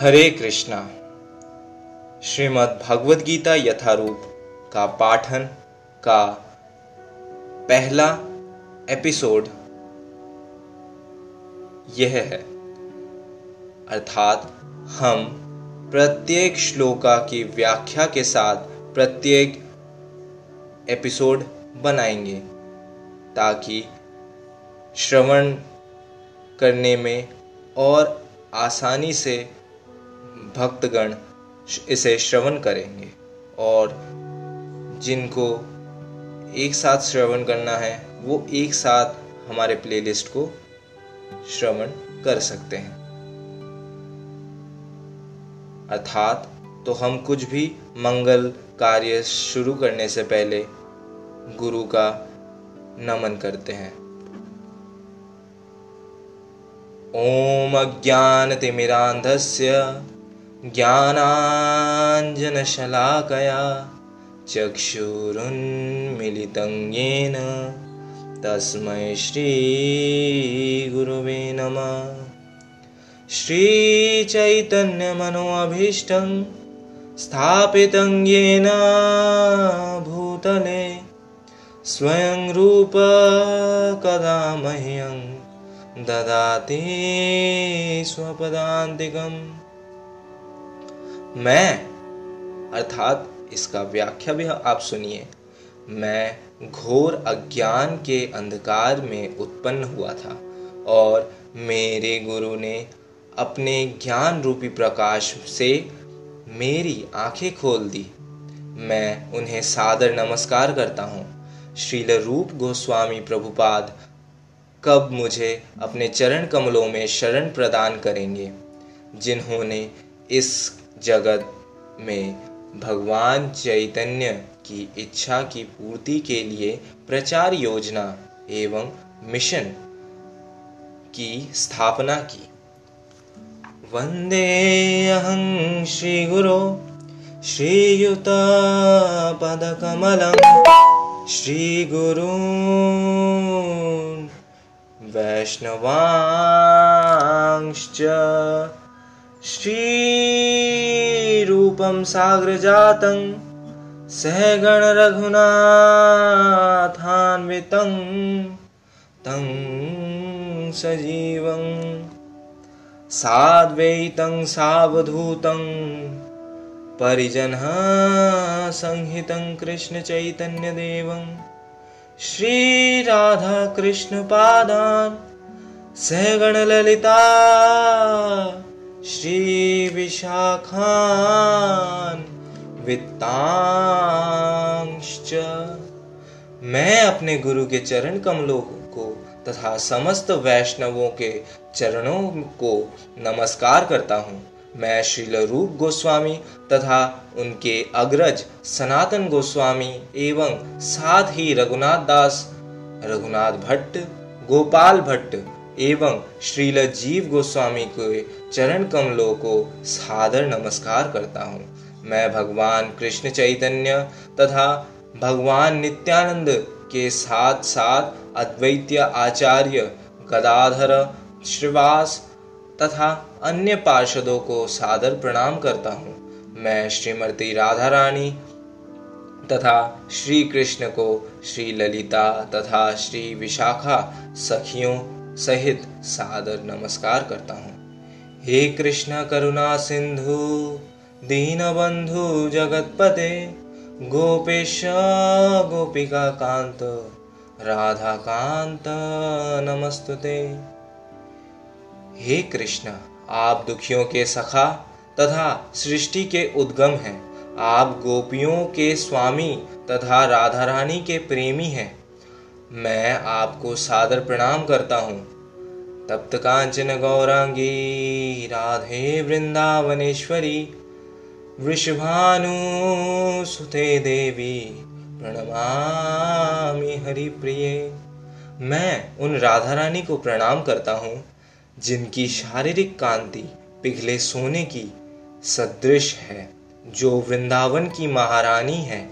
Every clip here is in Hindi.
हरे कृष्णा। श्रीमद् भगवद गीता यथारूप का पाठन का पहला एपिसोड यह है। अर्थात हम प्रत्येक श्लोका की व्याख्या के साथ प्रत्येक एपिसोड बनाएँगे ताकि श्रवण करने में और आसानी से भक्तगण इसे श्रवण करेंगे। और जिनको एक साथ श्रवण करना है, वो एक साथ हमारे प्लेलिस्ट को श्रवण कर सकते हैं। अर्थात तो हम कुछ भी मंगल कार्य शुरू करने से पहले गुरु का नमन करते हैं। ॐ अज्ञानतिमिरान्धस्य ज्ञानाञ्जनशलाकया चक्षुरुन्मिलितं येन तस्मै श्रीगुरुवे नमः। श्रीचैतन्यमनोऽभीष्टं स्थापितं येन भूतले स्वयं रूप कदा मह्यं ददाति स्वपदान्तिकम् मैं, अर्थात इसका व्याख्या भी आप सुनिए, मैं घोर अज्ञान के अंधकार में उत्पन्न हुआ था और मेरे गुरु ने अपने ज्ञान रूपी प्रकाश से मेरी आँखें खोल दी। मैं उन्हें सादर नमस्कार करता हूँ। श्रील रूप गोस्वामी प्रभुपाद, कब मुझे अपने चरण कमलों में शरण प्रदान करेंगे, जिन्होंने इस जगत में भगवान चैतन्य की इच्छा की पूर्ति के लिए प्रचार योजना एवं मिशन की स्थापना की। वंदे अहं श्रीयुत पदकमलं श्रीगुरू वैष्णवांश्च श्रीरूपं साग्रजातं सहगणरघुनाथान्वितं तं सजीवं साद्वैतं सावधूतं परिजनः संहितं कृष्णचैतन्यदेवं श्रीराधाकृष्णपादान् सहगणललिता श्रीविशाखान् वित्तांश्च। मैं अपने गुरु के चरण कमलों को तथा समस्त वैष्णवों के चरणों को नमस्कार करता हूँ। मैं श्रील रूप गोस्वामी तथा उनके अग्रज सनातन गोस्वामी एवं साथ ही रघुनाथ दास, रघुनाथ भट्ट, गोपाल भट्ट एवं श्रील जीव गोस्वामी के चरण कमलों को सादर नमस्कार करता हूँ। मैं भगवान कृष्ण चैतन्य तथा भगवान नित्यानंद के साथ साथ अद्वैत्य आचार्य गदाधर, श्रीवास तथा अन्य पार्षदों को सादर प्रणाम करता हूँ। मैं श्रीमती राधा रानी तथा श्री कृष्ण को श्री ललिता तथा श्री विशाखा सखियों सहित सादर नमस्कार करता हूँ। हे कृष्ण करुणा सिंधु, दीनबंधु जगतपते, गोपेश, गोपिका कांत राधा कांत नमस्तुते। हे कृष्ण, आप दुखियों के सखा तथा सृष्टि के उद्गम हैं। आप गोपियों के स्वामी तथा राधा रानी के प्रेमी हैं। मैं आपको सादर प्रणाम करता हूँ। तप्त कांचन गौरांगी, राधे वृंदावनेश्वरी वृषभानु सुते देवी, प्रणमामि हरि प्रिय मैं उन राधा रानी को प्रणाम करता हूँ, जिनकी शारीरिक कांति पिघले सोने की सदृश है। जो वृंदावन की महारानी है,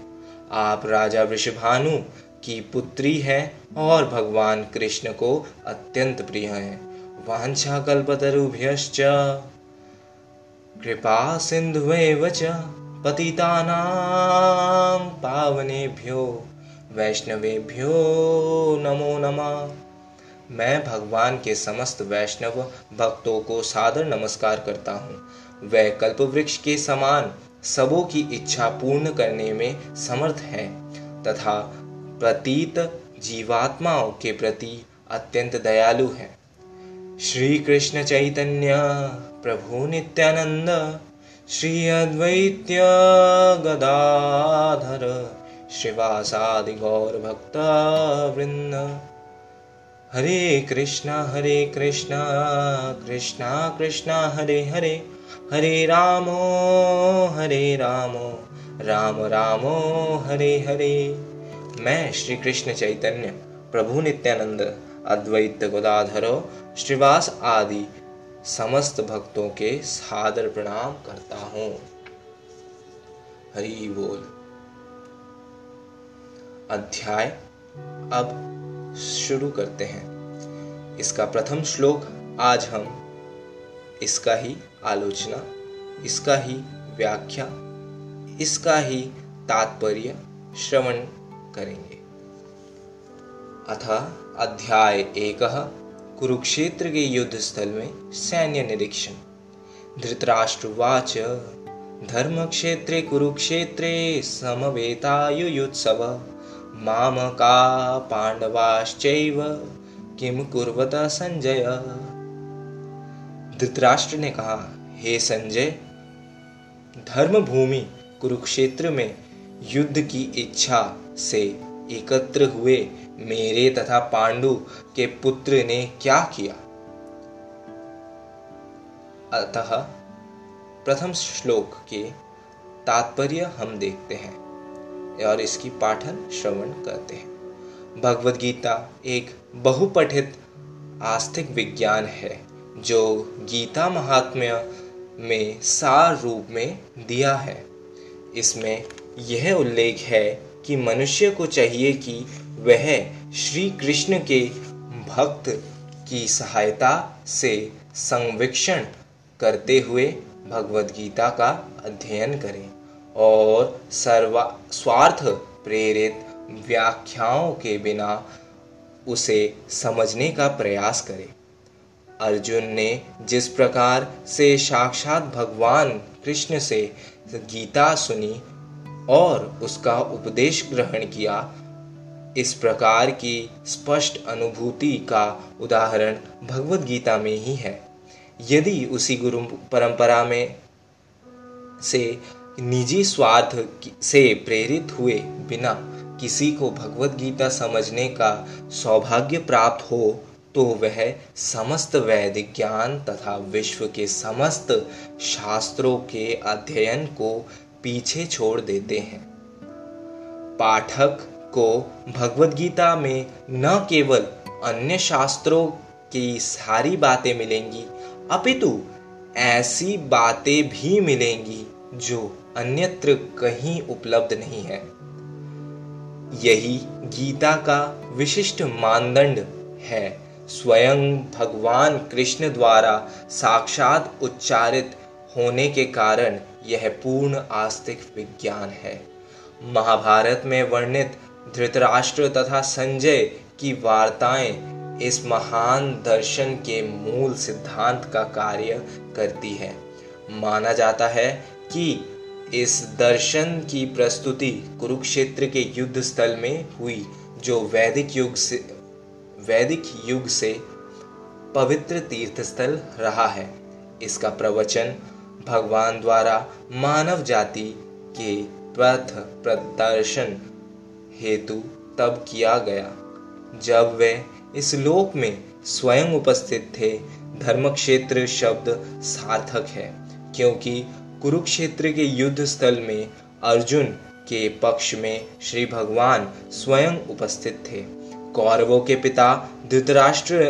आप राजा वृषभानु की पुत्री है और भगवान कृष्ण को अत्यंत प्रिय हैं। वांछा कल्पतरुभ्यश्च। कृपा सिन्धुवेव च। पावनेभ्यो। वैष्णवेभ्यो नमो नमः। मैं भगवान के समस्त वैष्णव भक्तों को सादर नमस्कार करता हूँ। वह कल्पवृक्ष के समान सबों की इच्छा पूर्ण करने में समर्थ है तथा प्रतीत जीवात्माओं के प्रति अत्यंत दयालु है। श्री कृष्ण चैतन्य, प्रभु नित्यानंद, श्री अद्वैत्य गदाधर, श्रीवासादि गौर भक्त वृंद हरे कृष्णा हरे कृष्णा कृष्णा कृष्णा, हरे हरे हरे रामो हरे रामो, राम, रामो, हरे हरे। मैं श्री कृष्ण चैतन्य, प्रभु नित्यानंद, अद्वैत गोदाधरो, श्रीवास आदि समस्त भक्तों के सादर प्रणाम करता हूँ। हरि बोल। अध्याय अब शुरू करते हैं। इसका प्रथम श्लोक आज हम इसका ही आलोचना, इसका ही व्याख्या, इसका ही तात्पर्य श्रवण करेंगे। अथ अध्याय एक, कुरुक्षेत्र के युद्ध स्थल में सैन्य निरीक्षण। धृतराष्ट्रवाच धर्म क्षेत्रे कुरुक्षेत्रे समवेतायुयुत्सव। मामका पांडवाश्चैव, किम कुर्वत संजय। धृतराष्ट्र ने कहा, हे संजय, धर्मभूमि कुरुक्षेत्र में युद्ध की इच्छा से एकत्र हुए मेरे तथा पांडु के पुत्र ने क्या किया? अतः प्रथम श्लोक के तात्पर्य हम देखते हैं और इसकी पाठन श्रवण करते हैं। भगवत गीता एक बहुपठित आस्तिक विज्ञान है, जो गीता महात्म्य में सार रूप में दिया है। इसमें यह उल्लेख है कि मनुष्य को चाहिए कि वह श्री कृष्ण के भक्त की सहायता से संवीक्षण करते हुए भगवत गीता का अध्ययन करें और सर्वा स्वार्थ प्रेरित व्याख्याओं के बिना उसे समझने का प्रयास करें। अर्जुन ने जिस प्रकार से साक्षात भगवान कृष्ण से गीता सुनी और उसका उपदेश ग्रहण किया। इस प्रकार की स्पष्ट अनुभूति का उदाहरण भगवत गीता में ही है। यदि उसी गुरु परंपरा में से निजी स्वार्थ से प्रेरित हुए बिना किसी को भगवत गीता समझने का सौभाग्य प्राप्त हो तो वह समस्त वैदिक ज्ञान तथा विश्व के समस्त शास्त्रों के अध्ययन को पीछे छोड़ देते हैं। पाठक को भगवत गीता में न केवल अन्य शास्त्रों की सारी बातें मिलेंगी, अपितु ऐसी बातें भी मिलेंगी जो अन्यत्र कहीं उपलब्ध नहीं है। यही गीता का विशिष्ट मानदंड है। स्वयं भगवान कृष्ण द्वारा साक्षात उच्चारित होने के कारण यह पूर्ण आस्तिक विज्ञान है। महाभारत में वर्णित धृतराष्ट्र तथा संजय की वार्ताएँ इस महान दर्शन के मूल सिद्धांत का कार्य करती है। माना जाता है कि इस दर्शन की प्रस्तुति कुरुक्षेत्र के युद्ध स्थल में हुई, जो वैदिक युग से, वैदिक युग से पवित्र तीर्थ स्थल रहा है। इसका प्रवचन भगवान द्वारा मानव जाति के पथ प्रदर्शन हेतु तब किया गया। जब वे इस लोक में स्वयं उपस्थित थे, धर्मक्षेत्र शब्द सार्थक है, क्योंकि कुरुक्षेत्र के युद्ध स्थल में अर्जुन के पक्ष में श्री भगवान स्वयं उपस्थित थे। कौरवों के पिता धृतराष्ट्र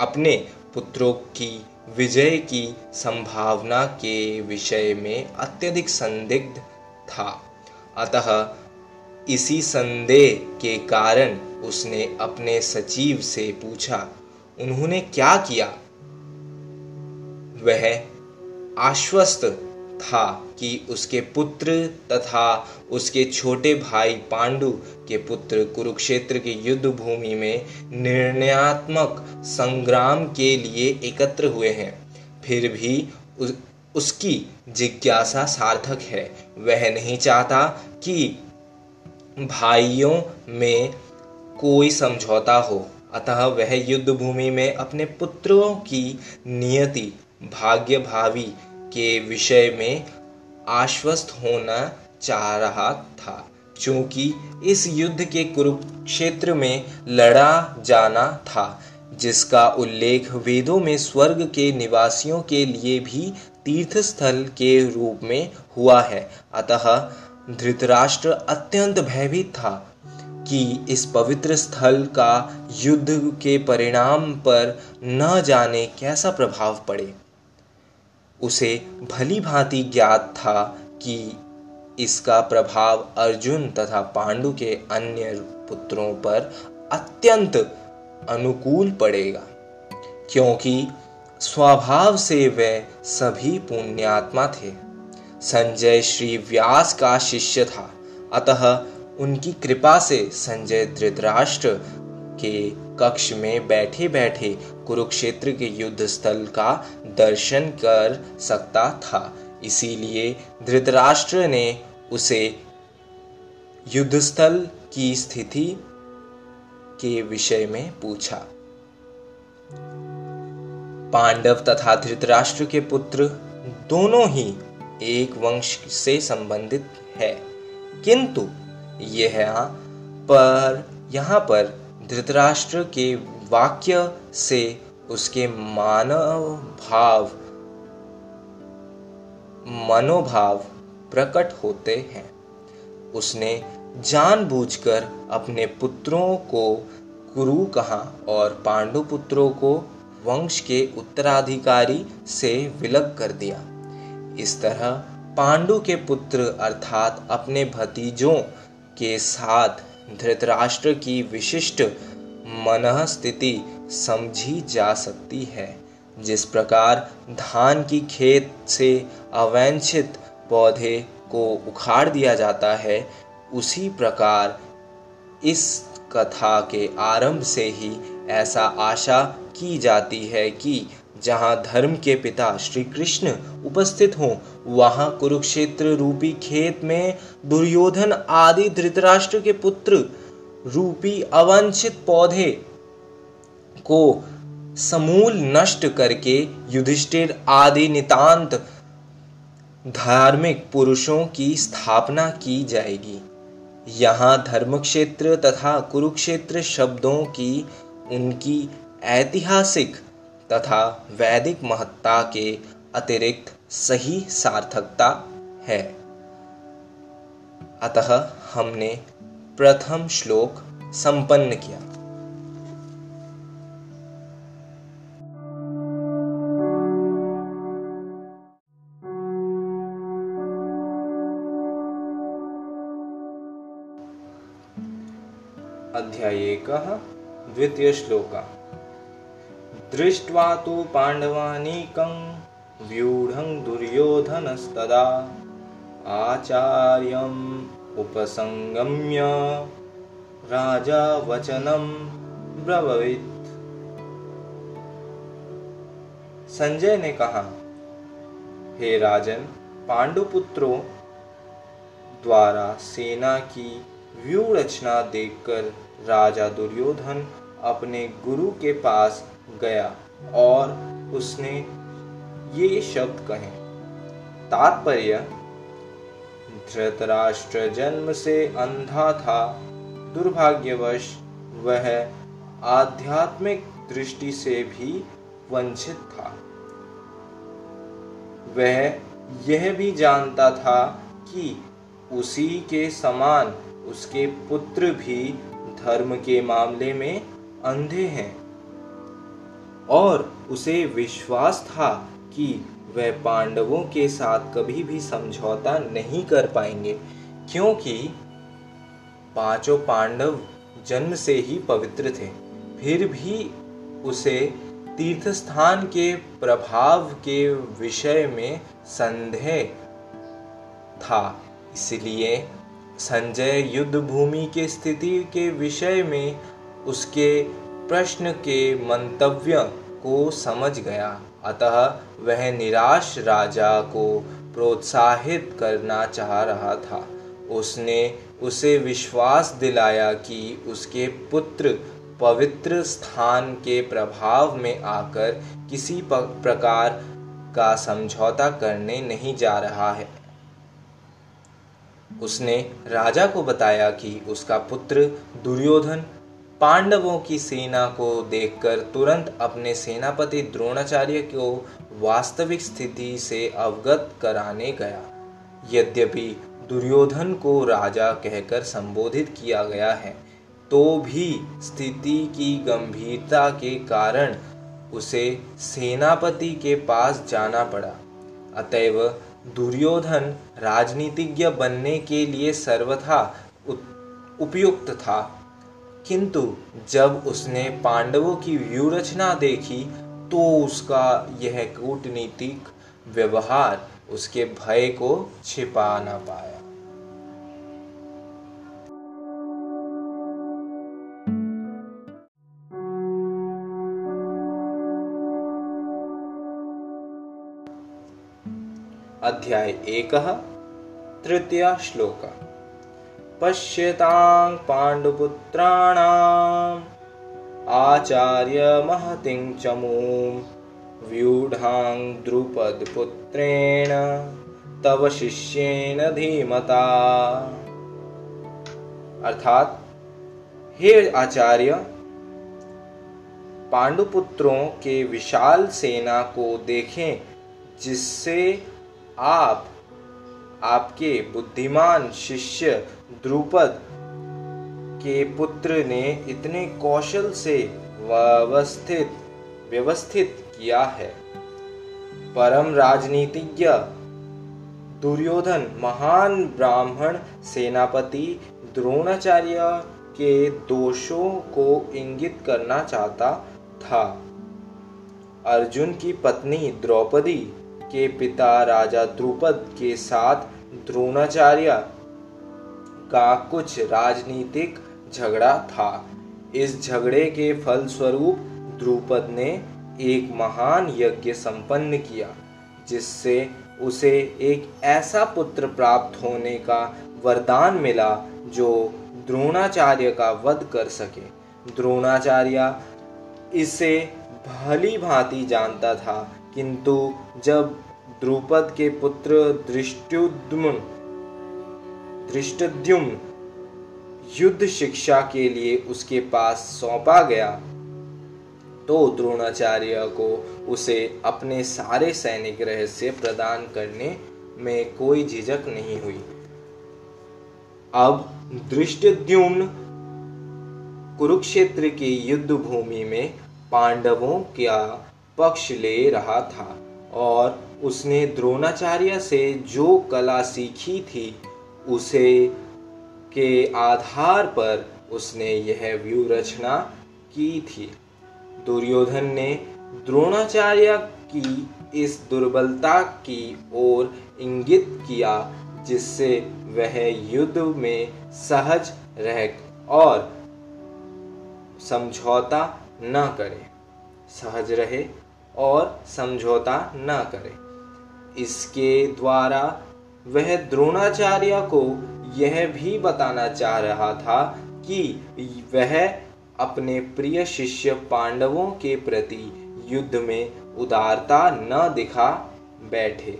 अपने पुत्रों की विजय की संभावना के विषय में अत्यधिक संदिग्ध था। अतः इसी संदेह के कारण उसने अपने सचिव से पूछा, उन्होंने क्या किया? वह आश्वस्त था कि उसके पुत्र तथा उसके छोटे भाई पांडु के पुत्र कुरुक्षेत्र के युद्ध भूमि में निर्णयात्मक संग्राम के लिए एकत्र हुए हैं। फिर भी उस, उसकी जिज्ञासा सार्थक है। वह नहीं चाहता कि भाइयों में कोई समझौता हो। अतः वह युद्ध भूमि में अपने पुत्रों की नियति भाग्य भावी के विषय में आश्वस्त होना चाह रहा था, क्योंकि इस युद्ध के कुरुक्षेत्र में लड़ा जाना था, जिसका उल्लेख वेदों में स्वर्ग के निवासियों के लिए भी तीर्थ स्थल के रूप में हुआ है। अतः धृतराष्ट्र अत्यंत भयभीत था कि इस पवित्र स्थल का युद्ध के परिणाम पर न जाने कैसा प्रभाव पड़े। उसे भली भांति ज्ञात था कि इसका प्रभाव अर्जुन तथा पांडु के अन्य पुत्रों पर अत्यंत अनुकूल पड़ेगा, क्योंकि स्वभाव से वे सभी पुण्यात्मा थे। संजय श्री व्यास का शिष्य था, अतः उनकी कृपा से संजय धृतराष्ट्र के कक्ष में बैठे बैठे कुरुक्षेत्र के युद्ध स्थल का दर्शन कर सकता था। इसीलिए धृतराष्ट्र ने उसे युद्धस्थल की स्थिति के विषय में पूछा। पांडव तथा धृतराष्ट्र के पुत्र दोनों ही एक वंश से संबंधित है। किंतु यह पर, यहाँ पर धृतराष्ट्र के वाक्य से उसके मानव भाव मनोभाव प्रकट होते हैं। उसने जानबूझकर अपने पुत्रों को कुरु कहा और पांडु पुत्रों को वंश के उत्तराधिकारी से विलग कर दिया। इस तरह पांडु के पुत्र अर्थात अपने भतीजों के साथ धृतराष्ट्र की विशिष्ट मन स्थिति समझी जा सकती है। जिस प्रकार धान की खेत से अवैंछित पौधे को उखाड़ दिया जाता है, उसी प्रकार इस कथा के आरंभ से ही ऐसा आशा की जाती है कि जहाँ धर्म के पिता श्री कृष्ण उपस्थित हों, वहाँ कुरुक्षेत्र रूपी खेत में दुर्योधन आदि धृतराष्ट्र के पुत्र रूपी अवंछित पौधे को समूल नष्ट करके युधिष्ठिर आदि नितांत धार्मिक पुरुषों की स्थापना की जाएगी। यहाँ धर्म क्षेत्र तथा कुरुक्षेत्र शब्दों की उनकी ऐतिहासिक तथा वैदिक महत्ता के अतिरिक्त सही सार्थकता है। अतः हमने प्रथम श्लोक संपन्न किया। अध्याय एकः द्वितीयश्लोकः दृष्ट्वा तु पाण्डवानीकं व्यूढं दुर्योधनस्तदा। आचार्यम् उपसंगम्य राजा वचनं ब्रवीत संजय ने कहा, हे राजन, पांडुपुत्रों द्वारा सेना की व्यू रचना देखकर राजा दुर्योधन अपने गुरु के पास गया और उसने ये शब्द कहे, तात्पर्य धृतराष्ट्र जन्म से अंधा था। दुर्भाग्यवश, वह आध्यात्मिक दृष्टि से भी वंचित था। वह यह भी जानता था कि उसी के समान उसके पुत्र भी धर्म के मामले में अंधे हैं। और उसे विश्वास था कि वह पांडवों के साथ कभी भी समझौता नहीं कर पाएँगे, क्योंकि पाँचों पांडव जन्म से ही पवित्र थे। फिर भी उसे तीर्थस्थान के प्रभाव के विषय में संदेह था, इसलिए संजय युद्ध भूमि के स्थिति के विषय में उसके प्रश्न के मंतव्य को समझ गया। अतः वह निराश राजा को प्रोत्साहित करना चाह रहा था। उसने उसे विश्वास दिलाया कि उसके पुत्र पवित्र स्थान के प्रभाव में आकर किसी प्रकार का समझौता करने नहीं जा रहा है। उसने राजा को बताया कि उसका पुत्र दुर्योधन पांडवों की सेना को देखकर तुरंत अपने सेनापति द्रोणाचार्य को वास्तविक स्थिति से अवगत कराने गया। यद्यपि दुर्योधन को राजा कहकर संबोधित किया गया है तो भी स्थिति की गंभीरता के कारण उसे सेनापति के पास जाना पड़ा। अतएव दुर्योधन राजनीतिज्ञ बनने के लिए सर्वथा उपयुक्त था। किंतु जब उसने पांडवों की व्यूरचना देखी तो उसका यह कूटनीतिक व्यवहार उसके भय को छिपा ना पाया। अध्याय एक, तृतीय श्लोक। पश्यतां पाण्डुपुत्राणाम्। आचार्य महतिं चमूं, व्यूढां द्रुपदपुत्रेण, तव शिष्येन धीमता। अर्थात, हे आचार्य पांडुपुत्रों के विशाल सेना को देखें, जिससे आप, आपके बुद्धिमान शिष्य द्रुपद के पुत्र ने इतने कौशल से व्यवस्थित व्यवस्थित किया है। परम राजनीतिज्ञ, दुर्योधन, महान ब्राह्मण सेनापति द्रोणाचार्य के दोषों को इंगित करना चाहता था। अर्जुन की पत्नी द्रौपदी के पिता राजा द्रुपद के साथ द्रोणाचार्य का कुछ राजनीतिक झगड़ा था। इस झगड़े के फलस्वरूप द्रुपद ने एक महान यज्ञ संपन्न किया, जिससे उसे एक ऐसा पुत्र प्राप्त होने का वरदान मिला जो द्रोणाचार्य का वध कर सके। द्रोणाचार्य इसे भली भांति जानता था, किंतु जब द्रुपद के पुत्र दृष्टुद्युम्न दृष्टद्युम्न युद्ध शिक्षा के लिए उसके पास सौंपा गया। तो द्रोणाचार्य को उसे अपने सारे सैनिक रहस्य प्रदान करने में कोई झिझक नहीं हुई। अब दृष्टद्युम्न कुरुक्षेत्र की युद्ध भूमि में पांडवों का पक्ष ले रहा था और उसने द्रोणाचार्य से जो कला सीखी थी उसे के आधार पर उसने यह व्यू रचना की थी। दुर्योधन ने द्रोणाचार्य की इस दुर्बलता की ओर इंगित किया, जिससे वह युद्ध में सहज रह और समझौता न करे। सहज रहे और समझौता न करे। इसके द्वारा वह द्रोणाचार्य को यह भी बताना चाह रहा था कि वह अपने प्रिय शिष्य पांडवों के प्रति युद्ध में उदारता न दिखा बैठे।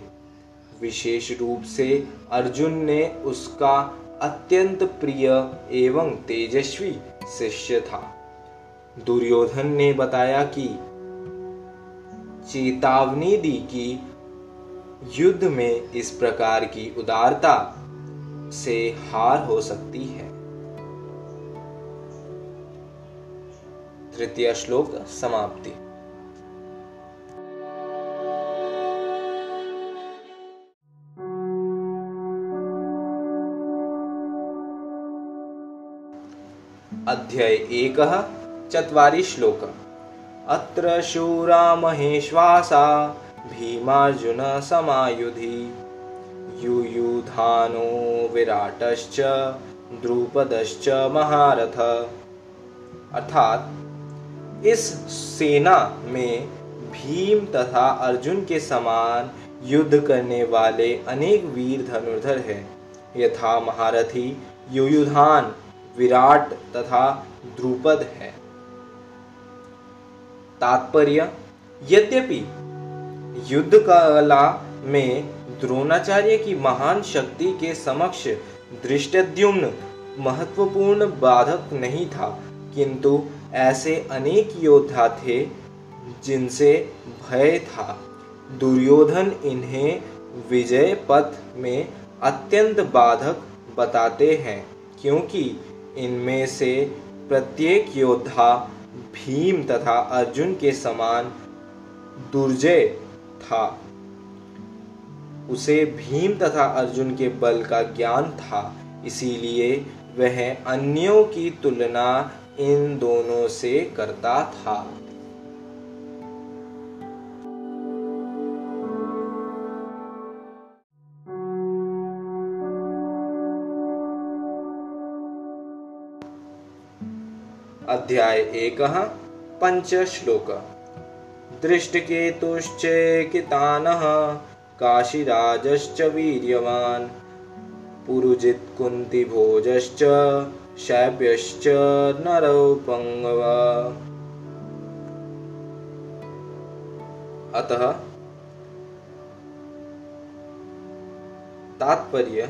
विशेष रूप से अर्जुन ने उसका अत्यंत प्रिय एवं तेजस्वी शिष्य था। दुर्योधन ने बताया कि चेतावनी दी कि युद्ध में इस प्रकार की उदारता से हार हो सकती है। तृतीय श्लोक समाप्ति। अध्याय एक, चत्वारि श्लोक। अत्र शूरा महेश्वासा भीमार्जुन समायुधि युयुधानो विराटश्च, द्रुपदश्च महारथ। अर्थात, इस सेना में भीम तथा अर्जुन के समान युद्ध करने वाले अनेक वीर धनुर्धर हैं। यथा महारथी, युयुधान, विराट तथा द्रुपद है। तात्पर्य, यद्यपि युद्ध कला में द्रोणाचार्य की महान शक्ति के समक्ष दृष्टद्युम्न महत्वपूर्ण बाधक नहीं था। किंतु ऐसे अनेक योद्धा थे जिनसे भय था। दुर्योधन इन्हें विजय पथ में अत्यंत बाधक बताते हैं, क्योंकि इनमें से प्रत्येक योद्धा भीम तथा अर्जुन के समान दुर्जय था। उसे भीम तथा अर्जुन के बल का ज्ञान था। इसीलिए वह अन्यों की तुलना इन दोनों से करता था। अध्याय एक पंच श्लोक दृष्टकेतुश्चेकितानः काशीराजश्च वीर्यवान्, पुरुजित्कुन्तिभोजश्च शैब्यश्च नरौपङ्गव। अतः तात्पर्य,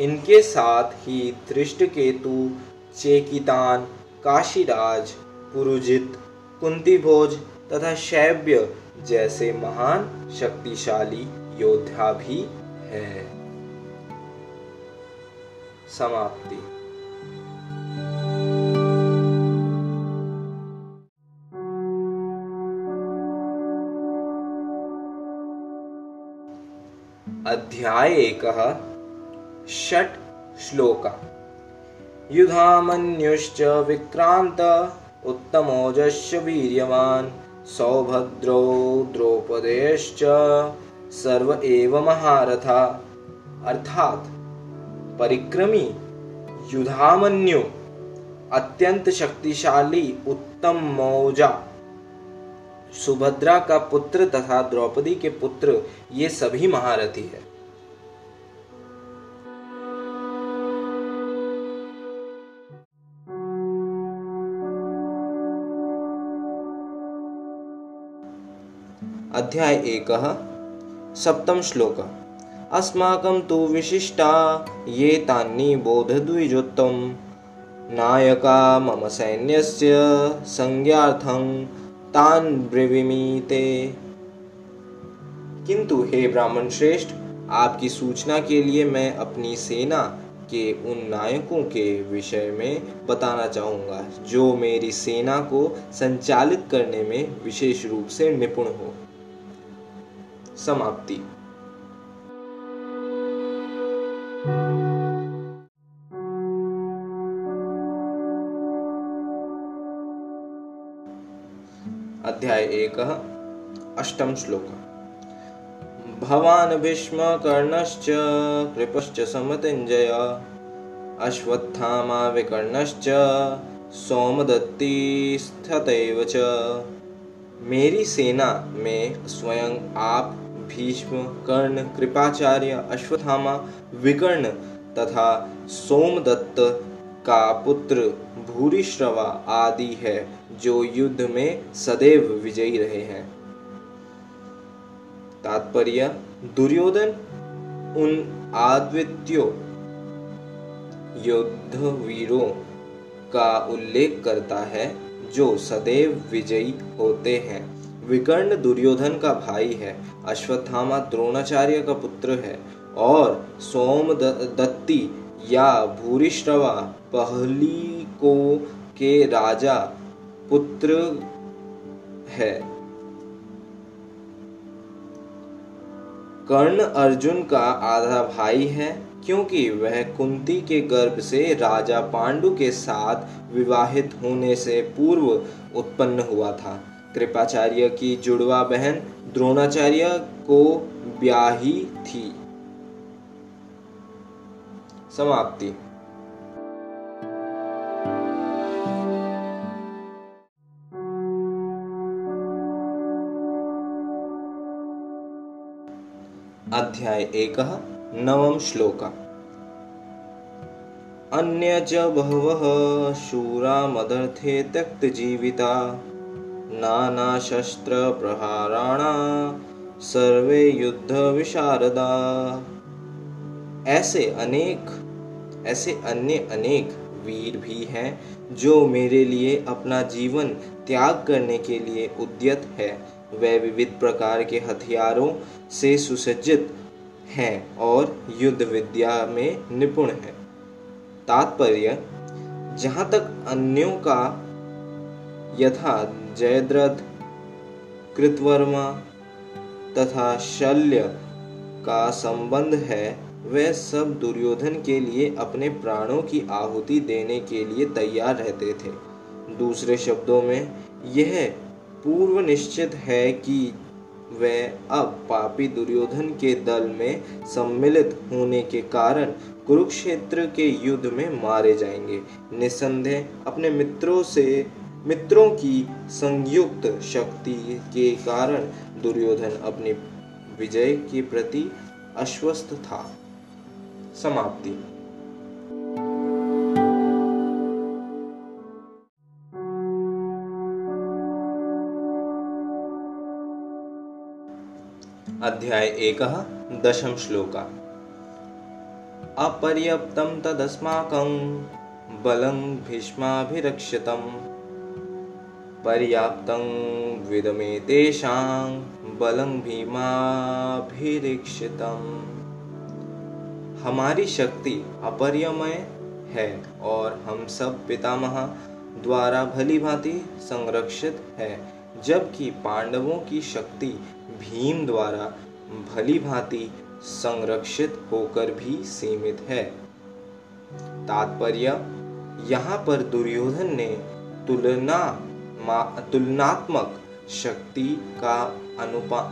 इनके साथ ही दृष्टकेतु चेकितान, काशीराज पुरुजित कुंतीभोज तथा शैव्य जैसे महान शक्तिशाली योद्धा भी है। समाप्ति। अध्याय एक षट श्लोका। युधामन्युश्च विक्रांत उत्तमोजश्च वीर्यवान्। सौभद्रो द्रौपदेश्च सर्व एव महारथा। अर्थात परिक्रमी, युधामन्यु, अत्यंत शक्तिशाली, उत्तम मौजा। सुभद्रा का पुत्र तथा द्रौपदी के पुत्र, ये सभी महारथी है। अध्याय एक, सप्तम श्लोक। अस्माकं तु विशिष्टा, ये तान्नि बोधद्विजोत्तम। नायका मम सैन्यस्य संज्ञार्थं तान किंतु हे ब्राह्मण श्रेष्ठ, आपकी सूचना के लिए मैं अपनी सेना के उन नायकों के विषय में बताना चाहूँगा, जो मेरी सेना को संचालित करने में विशेष रूप से निपुण हो। समाप्ति। अध्याय एक, अष्टम श्लोक। भवान् भीष्मकर्णश्च, कृपश्च समतिञ्जय अश्वत्थामा विकर्णश्च सोमदत्ती स्थितैव च। मेरी सेना में स्वयं आप भीष्म, कर्ण, कृपाचार्य, अश्वत्थामा, विकर्ण तथा सोमदत्त का पुत्र भूरिश्रवा आदि है, जो युद्ध में सदैव विजयी रहे हैं। तात्पर्य, दुर्योधन, उन अद्वितीय युद्ध वीरों का उल्लेख करता है, जो सदैव विजयी होते हैं। विकर्ण दुर्योधन का भाई है, अश्वत्थामा द्रोणाचार्य का पुत्र है, और सोम दत्ती या भूरिश्रवा पहली को के राजा पुत्र है। कर्ण अर्जुन का आधा भाई है, क्योंकि वह कुंती के गर्भ से राजा पांडु के साथ विवाहित होने से पूर्व उत्पन्न हुआ था। कृपाचार्य की जुड़वा बहन द्रोणाचार्य को ब्याही थी। समाप्ति। अध्याय एक, नवम श्लोक। अन्य च बहवः शूरा मदर्थे त्यक्तजीविता। नानाशस्त्रप्रहाराणा सर्वे युद्ध विशारदा। ऐसे अनेक, ऐसे अन्य अनेक वीर भी हैं जो मेरे लिए अपना जीवन त्याग करने के लिए उद्यत है। वे विविध प्रकार के हथियारों से सुसज्जित हैं और युद्ध विद्या में निपुण हैं। तात्पर्य, जहाँ तक अन्यों का यथा जयद्रथ, कृतवर्मा तथा शल्य का संबंध है, वे सब दुर्योधन के लिए अपने प्राणों की आहुति देने के लिए तैयार रहते थे। दूसरे शब्दों में, यह पूर्व निश्चित है कि वे अब पापी दुर्योधन के दल में सम्मिलित होने के कारण कुरुक्षेत्र के युद्ध में मारे जाएँगे। निसंदेह अपने मित्रों से मित्रों की संयुक्त शक्ति के कारण दुर्योधन अपने विजय के प्रति अश्वस्त था। समाप्ति। अध्याय एक, दशम श्लोक। अपर्याप्तं तदस्माकं बलं भीष्माभिरक्षितं पर्याप्तं विदमेतेषां बलं भीमाभिरीक्षितम्। हमारी शक्ति अपरियमय है और हम सब पितामह द्वारा भली भांति संरक्षित है, जबकि पांडवों की शक्ति भीम द्वारा भली भांति संरक्षित होकर भी सीमित है। तात्पर्य, यहाँ पर दुर्योधन ने तुलना तुलनात्मक शक्ति का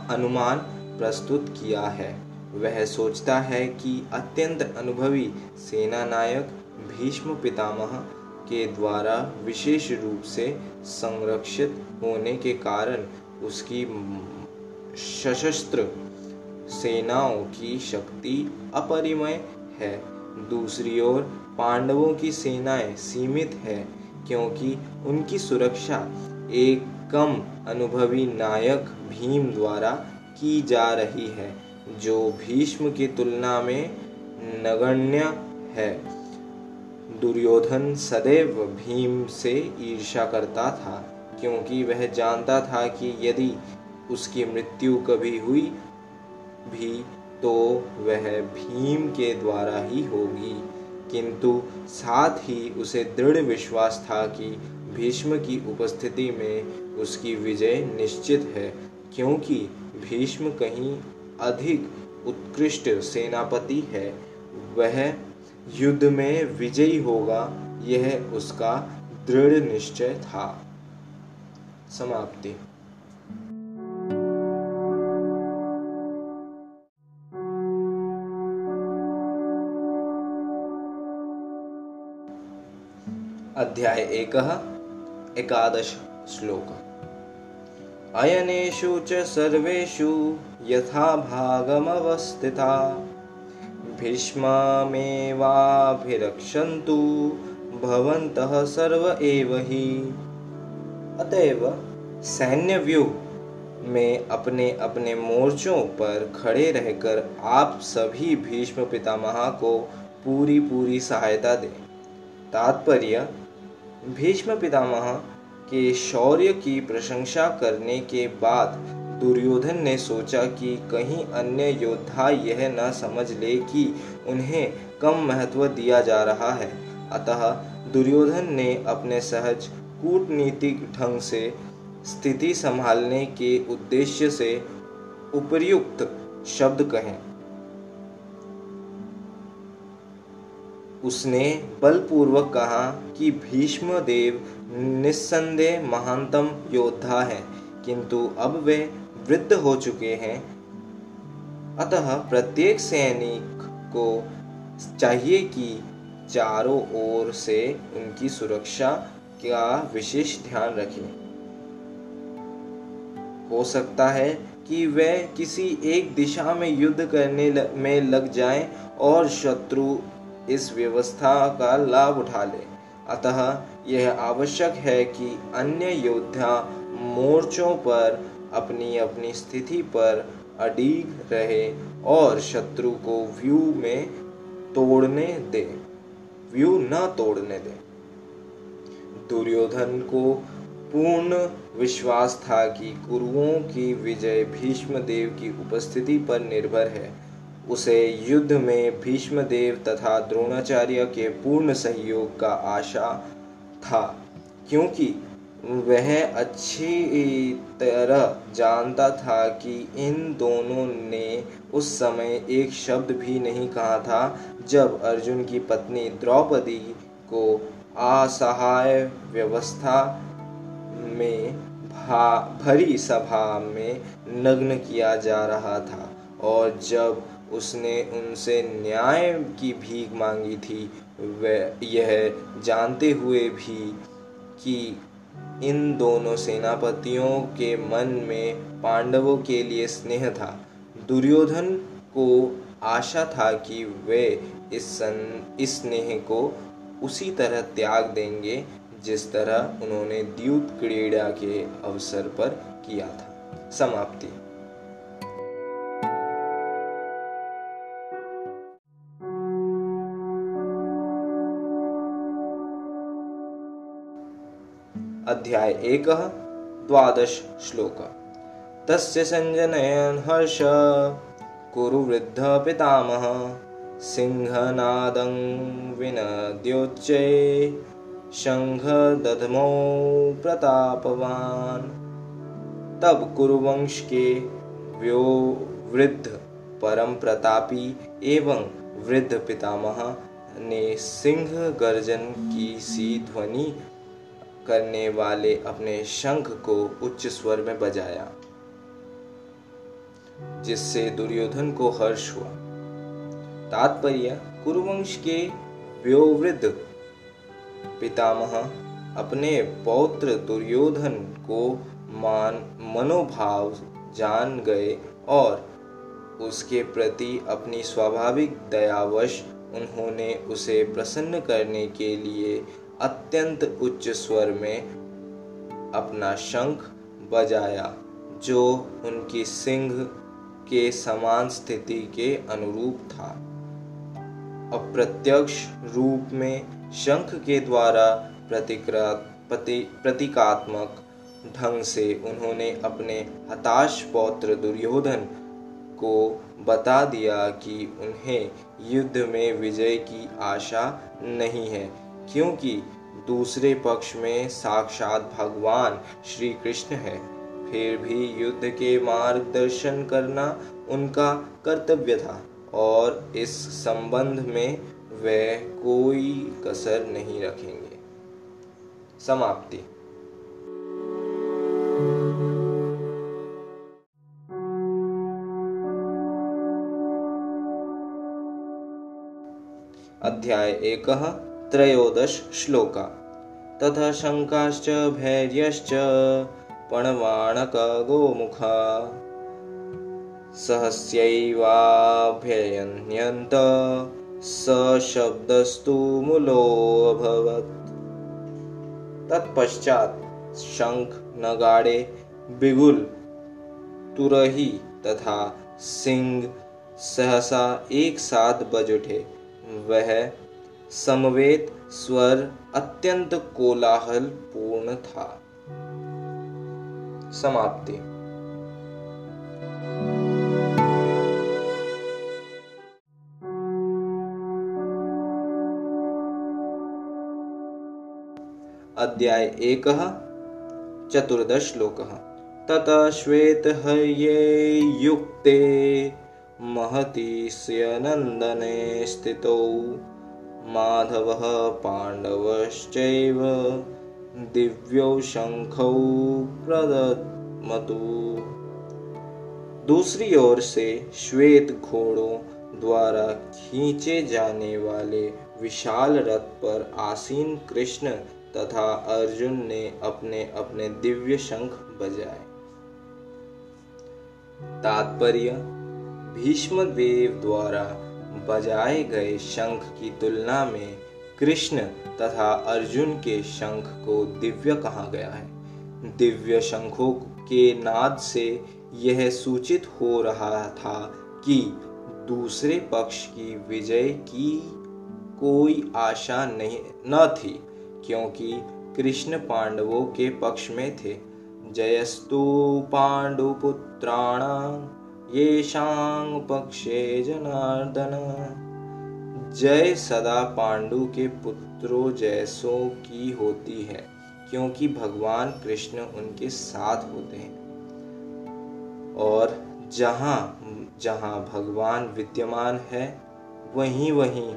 अनुमान प्रस्तुत किया है। वह सोचता है कि अत्यंत अनुभवी सेना नायक भीष्म पितामह के द्वारा विशेष रूप से संरक्षित होने के कारण उसकी सशस्त्र सेनाओं की शक्ति अपरिमय है। दूसरी ओर पांडवों की सेनाएँ सीमित है। क्योंकि उनकी सुरक्षा एक कम अनुभवी नायक भीम द्वारा की जा रही है, जो भीष्म की तुलना में नगण्य है। दुर्योधन सदैव भीम से ईर्षा करता था, क्योंकि वह जानता था कि यदि उसकी मृत्यु कभी हुई भी तो वह भीम के द्वारा ही होगी। किंतु साथ ही उसे दृढ़ विश्वास था कि भीष्म की उपस्थिति में उसकी विजय निश्चित है, क्योंकि भीष्म कहीं अधिक उत्कृष्ट सेनापति है। वह युद्ध में विजयी होगा, यह उसका दृढ़ निश्चय था। समाप्ति। अध्याय एक, एकादश श्लोक। अयनेषु च सर्वेषु यथा भागमवस्थिता भीष्ममेवाभिरक्षन्तु, भवन्तः सर्व एव ही। अतएव सैन्य व्यूह में अपने अपने मोर्चों पर खड़े रहकर आप सभी भीष्म पितामह को पूरी पूरी सहायता दें। तात्पर्य भीष्म पितामह के शौर्य की प्रशंसा करने के बाद दुर्योधन ने सोचा कि कहीं अन्य योद्धा यह न समझ ले कि उन्हें कम महत्व दिया जा रहा है। अतः दुर्योधन ने अपने सहज कूटनीतिक ढंग से स्थिति संभालने के उद्देश्य से उपयुक्त शब्द कहें। उसने बलपूर्वक कहा कि भीष्म देव निस्संदेह महानतम योद्धा है, किंतु अब वे वृद्ध हो चुके हैं। अतः प्रत्येक सैनिक को चाहिए कि चारों ओर से उनकी सुरक्षा का विशेष ध्यान रखें। हो सकता है कि वे किसी एक दिशा में युद्ध करने में लग जाएँ और शत्रु इस व्यवस्था का लाभ उठा ले। अतः यह आवश्यक है कि अन्य योद्धा मोर्चों पर अपनी अपनी स्थिति पर अडीग रहे और शत्रु को व्यू में तोड़ने दे। व्यू न तोड़ने दे। दुर्योधन को पूर्ण विश्वास था कि कुरुओं की विजय भीष्म देव की उपस्थिति पर निर्भर है। उसे युद्ध में भीष्म देव तथा द्रोणाचार्य के पूर्ण सहयोग का आशा था, क्योंकि वह अच्छी तरह जानता था कि इन दोनों ने उस समय एक शब्द भी नहीं कहा था जब अर्जुन की पत्नी द्रौपदी को असहाय व्यवस्था में भरी सभा में नग्न किया जा रहा था। और जब उसने उनसे न्याय की भीख मांगी थी। वह यह जानते हुए भी कि इन दोनों सेनापतियों के मन में पांडवों के लिए स्नेह था। दुर्योधन को आशा था कि वे इस सन, इस स्नेह को उसी तरह त्याग देंगे जिस तरह उन्होंने द्यूत क्रीड़ा के अवसर पर किया था। समाप्ति। अध्याय एक, द्वादश श्लोक। तस्य संजनयन हर्ष। कुरु वृद्ध पितामह, सिंहनादं विनद्योच्चे दधमो प्रतापवान। तब कुरुवंश के व्यो वृद्ध परम प्रतापी एवं वृद्ध पितामह ने सिंह गर्जन की सी ध्वनि करने वाले अपने शंख को उच्च स्वर में बजाया, जिससे दुर्योधन को हर्ष हुआ। तात्पर्य, कुरुवंश के व्योवृद्ध पितामह अपने पौत्र दुर्योधन को मान, मनोभाव जान गए और उसके प्रति अपनी स्वाभाविक दयावश उन्होंने उसे प्रसन्न करने के लिए अत्यंत उच्च स्वर में अपना शंख बजाया, जो उनकी सिंह के समान स्थिति के अनुरूप था। अप्रत्यक्ष रूप में शंख के द्वारा प्रतिक्रा, प्रति, प्रतीकात्मक ढंग से उन्होंने अपने हताश पौत्र दुर्योधन को बता दिया कि उन्हें युद्ध में विजय की आशा नहीं है। क्योंकि दूसरे पक्ष में साक्षात भगवान श्री कृष्ण है। फिर भी युद्ध के मार्गदर्शन करना उनका कर्तव्य था और इस संबंध में वे कोई कसर नहीं रखेंगे। समाप्ति। अध्याय एक त्रयोदश श्लोका। तथा शङ्काश्च, भैर्यश्च पणवाणकगोमुखा सहस्यैवाभ्ययन्यन्त सशब्दस्तु मूलोऽभवत् तत्पश्चात शंख नगाड़े, बिगुल, तुरही तथा सिंह सहसा एक साथ बज उठे वह समवेत स्वर अत्यंत कोलाहल पूर्ण था। समाप्ति। अध्याय एक, चतुर्दश श्लोक। तत श्वेत हये युक्ते महती नंदने स्थितौ। माधवः पाण्डवश्चैव दिव्यौ शंखौ प्रदमतु दूसरी ओर से श्वेत घोड़ों द्वारा खींचे जाने वाले विशाल रथ पर आसीन कृष्ण तथा अर्जुन ने अपने अपने दिव्य शंख बजाए। तात्पर्य, भीष्म देव द्वारा बजाए गए शंख की तुलना में कृष्ण तथा अर्जुन के शंख को दिव्य कहा गया है। दिव्य शंखों के नाद से यह सूचित हो रहा था कि दूसरे पक्ष की विजय की कोई आशा नहीं, न थी, क्योंकि कृष्ण पांडवों के पक्ष में थे। जयस्तु पांडुपुत्राण ये शांग पक्षे जनार्दन। जय सदा पांडु के पुत्रों जैसों की होती है, क्योंकि भगवान कृष्ण उनके साथ होते हैं। और जहाँ जहाँ भगवान विद्यमान है, वहीं वहीं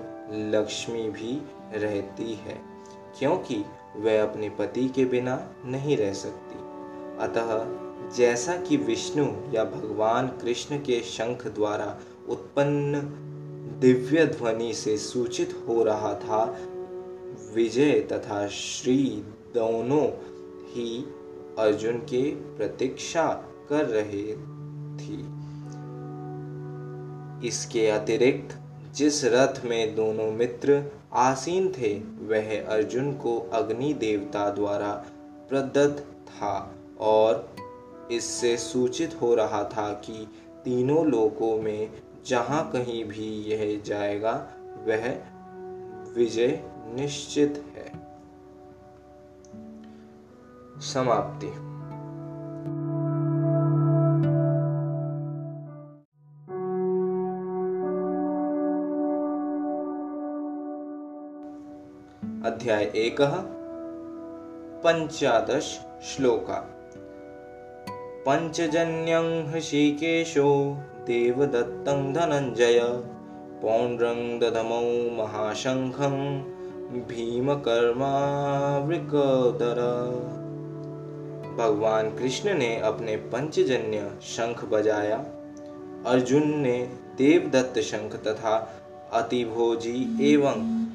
लक्ष्मी भी रहती है, क्योंकि वह अपने पति के बिना नहीं रह सकती। अतः जैसा कि विष्णु या भगवान कृष्ण के शंख द्वारा उत्पन्न दिव्य ध्वनि से सूचित हो रहा था, विजय तथा श्री दोनों ही अर्जुन के प्रतीक्षा कर रहे थी। इसके अतिरिक्त, जिस रथ में दोनों मित्र आसीन थे, वह अर्जुन को अग्नि देवता द्वारा प्रदत्त था और इससे सूचित हो रहा था कि तीनों लोकों में जहाँ कहीं भी यह जाएगा, वह विजय निश्चित है। समाप्ति। अध्याय एक पंचादश श्लोका। पंचजन्यं हृषिकेशो देवदत्तं धनञ्जय पौण्ड्रं दधमौ महाशङ्खं भीमकर्मावृकोदर। भगवान कृष्ण ने अपने पंचजन्य शंख बजाया। अर्जुन ने देवदत्त शंख तथा अतिभोजी एवं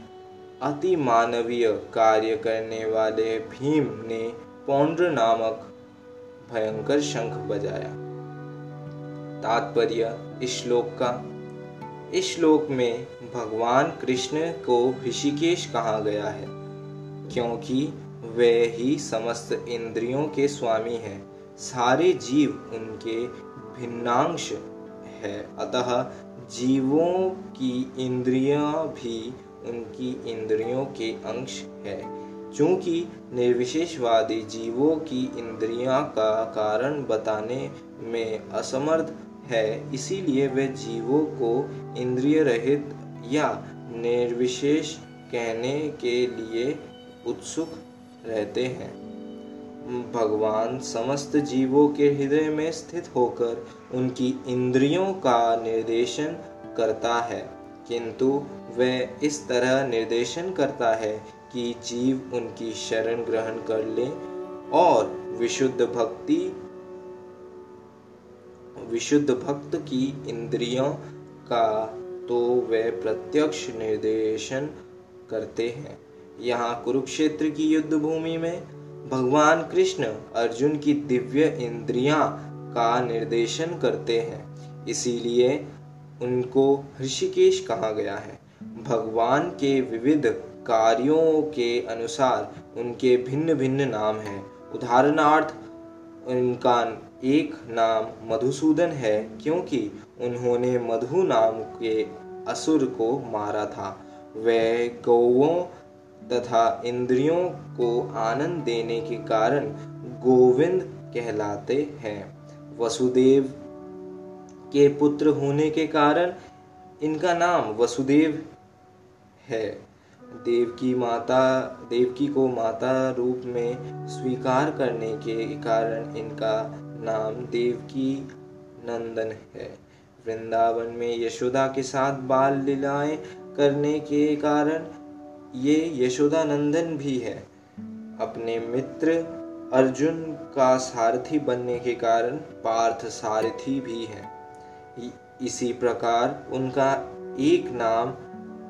अति मानवीय कार्य करने वाले भीम ने पौंड्र नामक भयंकर शंख बजाया। तात्पर्य इस श्लोक का। इस श्लोक में भगवान कृष्ण को ऋषिकेश कहा गया है? क्योंकि वे ही समस्त इंद्रियों के स्वामी हैं। सारे जीव उनके भिन्नांश है। अतः जीवों की इंद्रियाँ भी उनकी इंद्रियों के अंश है। चूँकि निर्विशेषवादी जीवों की इंद्रियाँ का कारण बताने में असमर्थ है, इसीलिए वे जीवों को इंद्रिय रहित या निर्विशेष कहने के लिए उत्सुक रहते हैं। भगवान समस्त जीवों के हृदय में स्थित होकर उनकी इंद्रियों का निर्देशन करता है, किंतु वह इस तरह निर्देशन करता है कि जीव उनकी शरण ग्रहण कर ले और विशुद्ध भक्ति, विशुद्ध भक्त की इंद्रियों का तो वे प्रत्यक्ष निर्देशन करते हैं। यहाँ कुरुक्षेत्र की युद्ध भूमि में भगवान कृष्ण अर्जुन की दिव्य इंद्रियाँ का निर्देशन करते हैं। इसीलिए उनको ऋषिकेश कहा गया है। भगवान के विविध कार्यों के अनुसार उनके भिन्न भिन्न नाम हैं। उदाहरणार्थ उनका एक नाम मधुसूदन है क्योंकि उन्होंने मधु नाम के असुर को मारा था। वह गौवों तथा इंद्रियों को आनंद देने के कारण गोविंद कहलाते हैं। वसुदेव के पुत्र होने के कारण इनका नाम वसुदेव है। देव की माता, देवकी को माता रूप में स्वीकार करने के कारण इनका नाम देवकी नंदन है। वृंदावन में यशोदा के साथ बाल लीलाएँ करने के कारण ये यशोदानंदन भी है। अपने मित्र अर्जुन का सारथी बनने के कारण पार्थ सारथी भी है। इसी प्रकार उनका एक नाम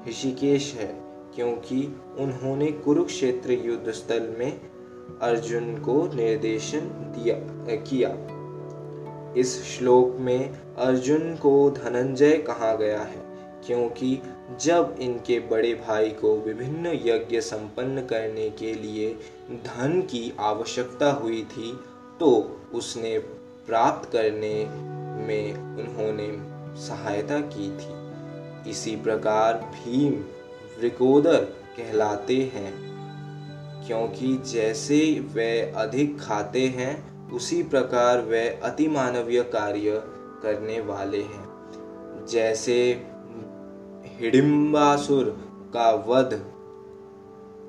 ऋषिकेश है। क्योंकि उन्होंने कुरुक्षेत्र युद्ध स्थल में अर्जुन को निर्देशन दिया, किया। इस श्लोक में अर्जुन को धनंजय कहा गया है, क्योंकि जब इनके बड़े भाई को विभिन्न यज्ञ संपन्न करने के लिए धन की आवश्यकता हुई थी तो उसने प्राप्त करने में उन्होंने सहायता की थी। इसी प्रकार भीम वृकोदर कहलाते हैं, क्योंकि जैसे वे अधिक खाते हैं, उसी प्रकार वे अतिमानवीय कार्य करने वाले हैं। जैसे हिडिम्बासुर का वध,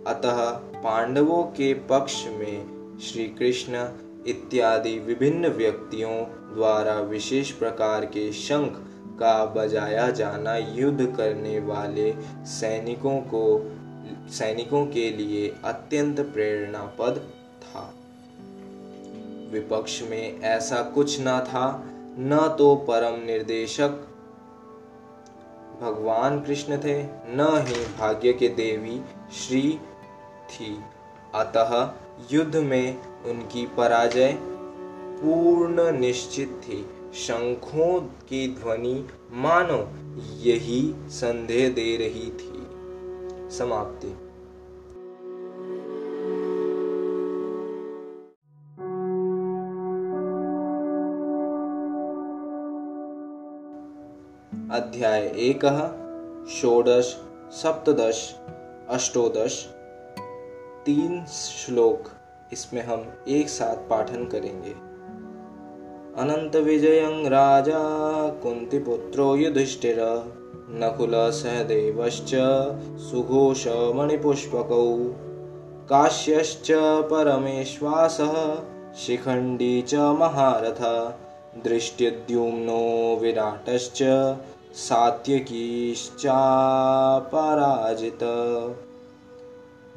अतः पांडवों के पक्ष में श्री कृष्ण इत्यादि विभिन्न व्यक्तियों द्वारा विशेष प्रकार के शंख का बजाया जाना युद्ध करने वाले सैनिकों को, सैनिकों के लिए अत्यंत प्रेरणापद था। विपक्ष में ऐसा कुछ न था, न तो परम निर्देशक भगवान कृष्ण थे, न ही भाग्य के देवी श्री थी। अतः युद्ध में उनकी पराजय पूर्ण निश्चित थी। शंखों की ध्वनि मानो यही संदेह दे रही थी। समाप्ति। अध्याय एक, षोडश, सप्तदश, अष्टोदश। तीन श्लोक इसमें हम एक साथ पाठन करेंगे। अनंत विजय राजा कुंतीपुत्रो युधिष्ठिर। नकुल सहदेवश्च सुघोष मणिपुष्पकौ। काश्यश्च परमेश्वासः शिखण्डी च महारथ। दृष्ट्यद्युम्नो विराटश्च सात्यकीश्चापराजित।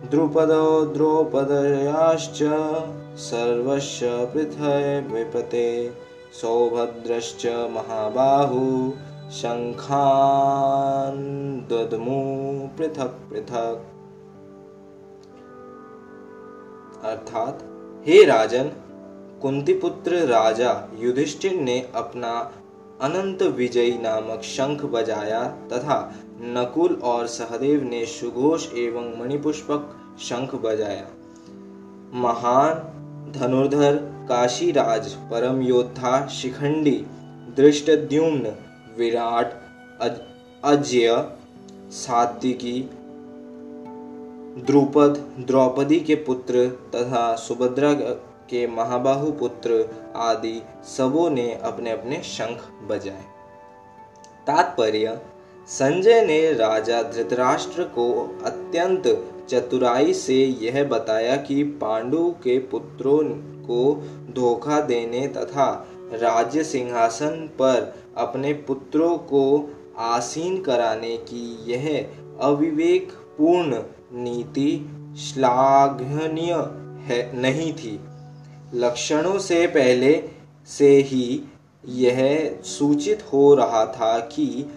द्रुपदो द्रौपदयाश्च सर्वस्य पृथ्वी विपते सौभद्रश्च महाबाहु शङ्खान् दद्मु पृथक् पृथक्। अर्थात, हे राजन, कुंतीपुत्र राजा युधिष्ठिर ने अपना अनंत विजयी नामक शंख बजाया तथा नकुल और सहदेव ने सुघोष एवं मणिपुष्पक शंख बजाया। महान धनुर्धर काशीराज परम योद्धा शिखंडी दृष्टद्युम्न विराट अजय, सात्विकी, द्रुपद, द्रौपदी के पुत्र तथा सुभद्रा के महाबाहु पुत्र आदि सबों ने अपने अपने शंख बजाए। तात्पर्य, संजय ने राजा धृतराष्ट्र को अत्यंत चतुराई से यह बताया कि पांडु के पुत्रों को धोखा देने तथा राज्य सिंहासन पर अपने पुत्रों को आसीन कराने की यह अविवेक पूर्ण नीति श्लाघनीय है, नहीं थी। लक्षणों से पहले से ही यह सूचित हो रहा था कि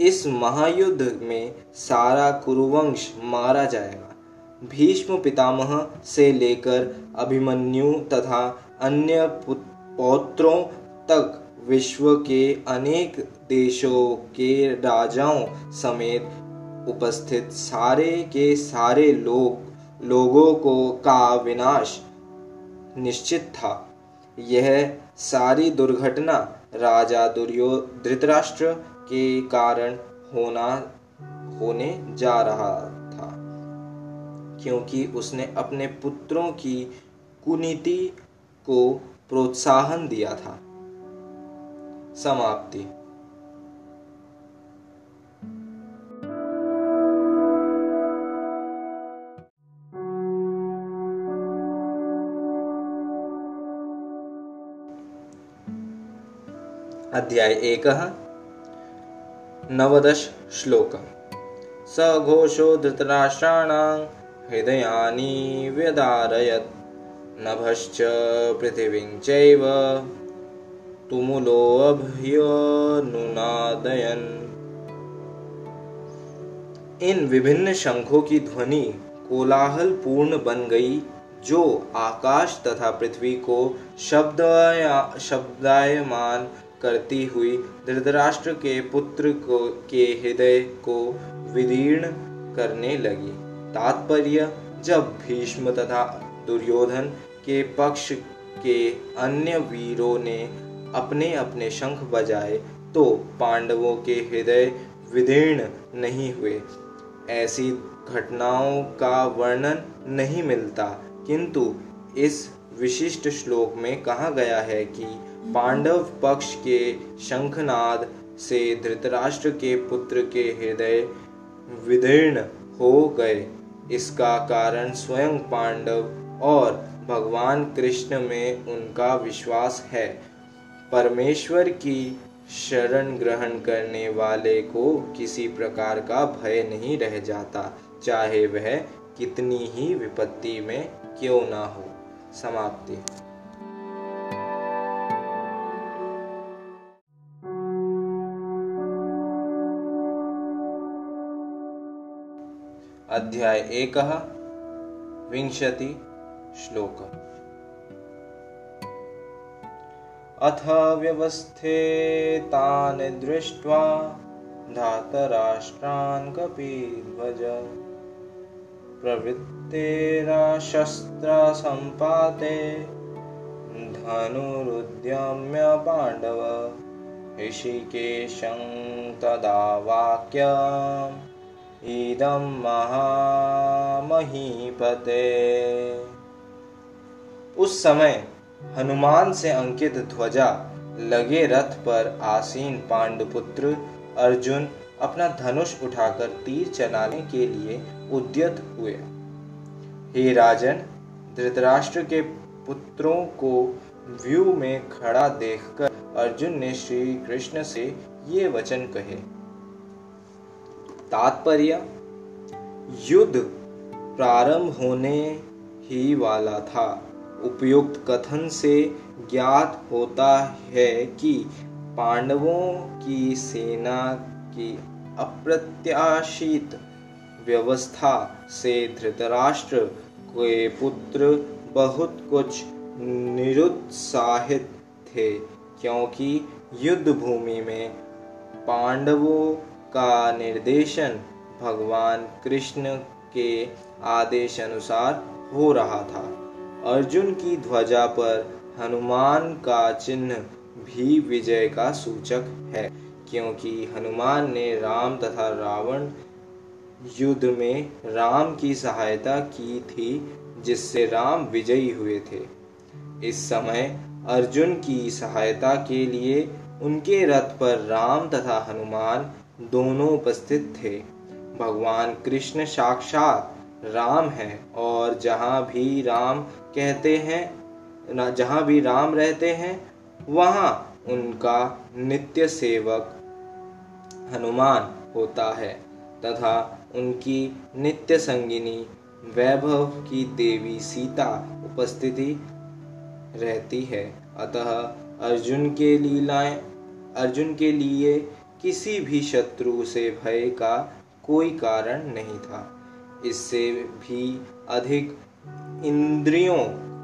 इस महायुद्ध में सारा कुरुवंश मारा जाएगा। भीष्म पितामह से लेकर अभिमन्यु तथा अन्य पौत्रों तक विश्व के अनेक देशों के राजाओं समेत उपस्थित सारे के सारे लोग, लोगों को का विनाश निश्चित था। यह सारी दुर्घटना राजा दुर्यो, धृतराष्ट्र के कारण होना, होने जा रहा था, क्योंकि उसने अपने पुत्रों की कुनीति को प्रोत्साहन दिया था। समाप्ति। अध्याय एक। नवदश श्लोक स घोषो धृतराष्ट्राणां हृदयानि व्यदारयत्। नभश्च पृथिवीं चैव तुमुलोऽभ्यनुनादयन् इन विभिन्न शंखों की ध्वनि कोलाहल पूर्ण बन गई, जो आकाश तथा पृथ्वी को शब्द शब्दायमान करती हुई धृतराष्ट्र के पुत्र को, के हृदय को विदीर्ण करने लगी। तात्पर्य, जब भीष्म तथा दुर्योधन के पक्ष के अन्य वीरों ने अपने अपने शंख बजाए तो पांडवों के हृदय विदीर्ण नहीं हुए। ऐसी घटनाओं का वर्णन नहीं मिलता, किंतु इस विशिष्ट श्लोक में कहा गया है कि पांडव पक्ष के शंखनाद से धृतराष्ट्र के पुत्र के हृदय विदीर्ण हो गए। इसका कारण स्वयं पांडव और भगवान कृष्ण में उनका विश्वास है। परमेश्वर की शरण ग्रहण करने वाले को किसी प्रकार का भय नहीं रह जाता, चाहे वह कितनी ही विपत्ति में क्यों ना हो। समाप्ति। अध्याय एक, विंशति। श्लोक। अथ व्यवस्थे तान् दृष्ट्वा धातराष्ट्रान् कपिध्वज प्रवृत्तेराशस्त्रसम्पाते धनुरुद्यम्य पाण्डव। ऋषिकेशं तदा वाक्यम्। इदं महामहीपते उस समय हनुमान से अंकित ध्वजा लगे रथ पर आसीन पांडुपुत्र अर्जुन अपना धनुष उठाकर तीर चलाने के लिए उद्यत हुए। हे राजन, धृतराष्ट्र के पुत्रों को व्यू में खड़ा देखकर अर्जुन ने श्री कृष्ण से ये वचन कहे। तात्पर्य, युद्ध प्रारंभ होने ही वाला था। उपयुक्त कथन से ज्ञात होता है कि पांडवों की सेना की अप्रत्याशित व्यवस्था से धृतराष्ट्र के पुत्र बहुत कुछ निरुत्साहित थे, क्योंकि युद्ध भूमि में पांडवों का निर्देशन भगवान कृष्ण के आदेश अनुसार हो रहा था। अर्जुन की ध्वजा पर हनुमान का चिन्ह भी विजय का सूचक है, क्योंकि हनुमान ने राम तथा रावण युद्ध में राम की सहायता की थी, जिससे राम विजयी हुए थे। इस समय अर्जुन की सहायता के लिए उनके रथ पर राम तथा हनुमान दोनों उपस्थित थे। भगवान कृष्ण साक्षात राम है और जहाँ भी राम कहते हैं जहाँ भी राम रहते हैं, वहाँ उनका नित्य सेवक हनुमान होता है तथा उनकी नित्य संगिनी वैभव की देवी सीता उपस्थिति रहती है। अतः अर्जुन के लीलाएँ, अर्जुन के लिए किसी भी शत्रु से भय का कोई कारण नहीं था। इससे भी अधिक इंद्रियों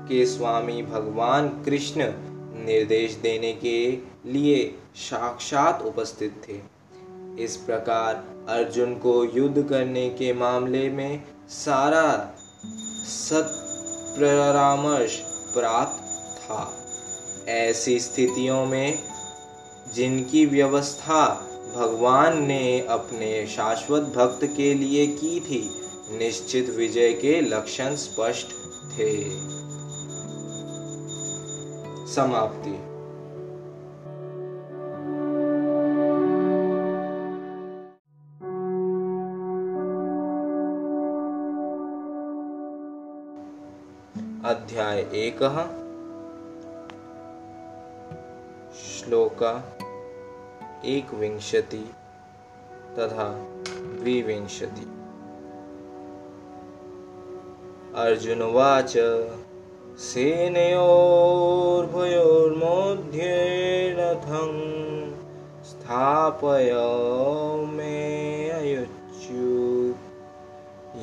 के स्वामी भगवान कृष्ण निर्देश देने के लिए साक्षात उपस्थित थे। इस प्रकार अर्जुन को युद्ध करने के मामले में सारा सत परामर्श प्राप्त था। ऐसी स्थितियों में जिनकी व्यवस्था भगवान ने अपने शाश्वत भक्त के लिए की थी निश्चित विजय के लक्षण स्पष्ट थे। समाप्ति। अध्याय एक। श्लोक एक विंशति तथा द्विविंशति। अर्जुनवाच सेनयोर्भयोर्मध्ये रथं स्थापय मे अयुच्युत्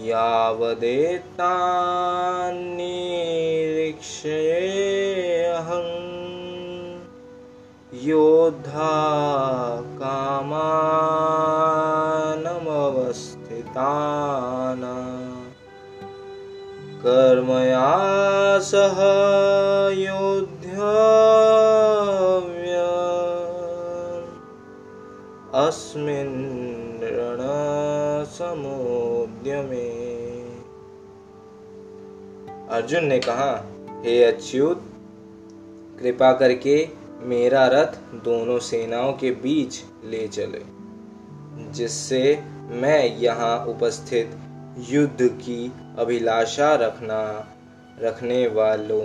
यावदेतान्निरीक्षेऽहं योद्धा कामानमवस्थितान् कर्मया सह योध्यव्य अर्जुन ने कहा, हे अच्युत, कृपा करके मेरा रथ दोनों सेनाओं के बीच ले चले, जिससे मैं यहाँ उपस्थित युद्ध की अभिलाषा रखना, रखने वालों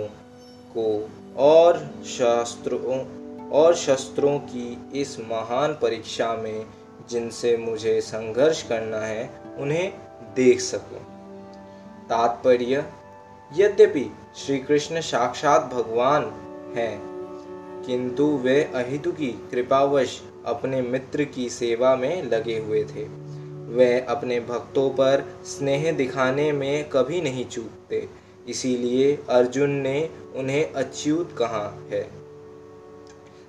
को और शास्त्रों, और शस्त्रों की इस महान परीक्षा में जिनसे मुझे संघर्ष करना है, उन्हें देख सकूँ। तात्पर्य, यद्यपि श्री कृष्ण साक्षात भगवान हैं, किंतु वे अहितु की कृपावश अपने मित्र की सेवा में लगे हुए थे वे अपने भक्तों पर स्नेह दिखाने में कभी नहीं चूकते। इसीलिए अर्जुन ने उन्हें अच्युत कहा है।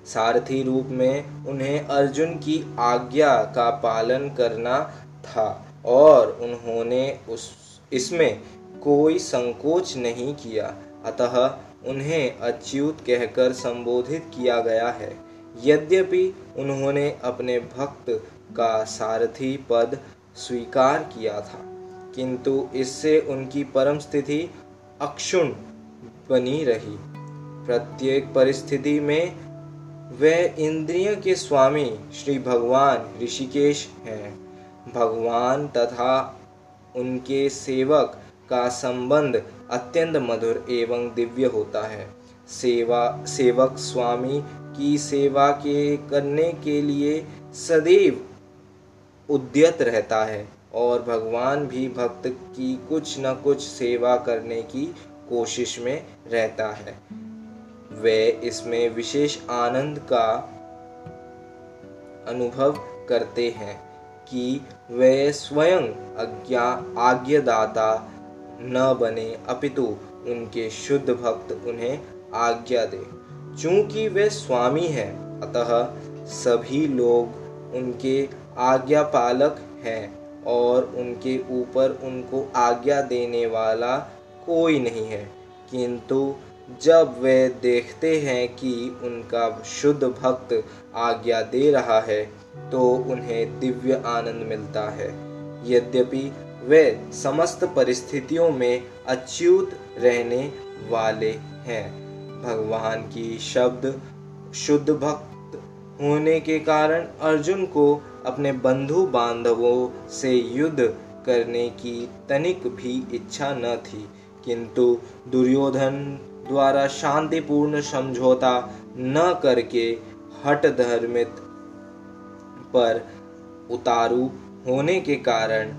सारथी रूप में उन्हें अर्जुन की आज्ञा का पालन करना था और उन्होंने उस, इसमें कोई संकोच नहीं किया। अतः उन्हें अच्युत कहकर संबोधित किया गया है। यद्यपि उन्होंने अपने भक्त का सारथी पद स्वीकार किया था। किंतु इससे उनकी परम स्थिति अक्षुण बनी रही। प्रत्येक परिस्थिति में वे इंद्रिय के स्वामी श्री भगवान ऋषिकेश हैं। भगवान तथा उनके सेवक का संबंध अत्यंत मधुर एवं दिव्य होता है। सेवा, सेवक स्वामी की सेवा के करने के लिए सदैव उद्यत रहता है और भगवान भी भक्त की कुछ न कुछ सेवा करने की कोशिश में रहता है। वे इसमें विशेष आनंद का अनुभव करते हैं कि वे स्वयं आज्ञा आज्ञादाता न बने, अपितु उनके शुद्ध भक्त उन्हें आज्ञा दे। चूँकि वे स्वामी हैं, अतः सभी लोग उनके आज्ञा पालक हैं और उनके ऊपर उनको आज्ञा देने वाला कोई नहीं है। किंतु जब वे देखते हैं कि उनका शुद्ध भक्त आज्ञा दे रहा है तो उन्हें दिव्य आनंद मिलता है। यद्यपि वे समस्त परिस्थितियों में अच्युत रहने वाले हैं, भगवान की शब्द शुद्ध भक्त होने के कारण अर्जुन को अपने बंधु बांधवों से युद्ध करने की तनिक भी इच्छा न थी। किंतु दुर्योधन द्वारा शांतिपूर्ण समझौता न करके हट धर्मित पर उतारू होने के कारण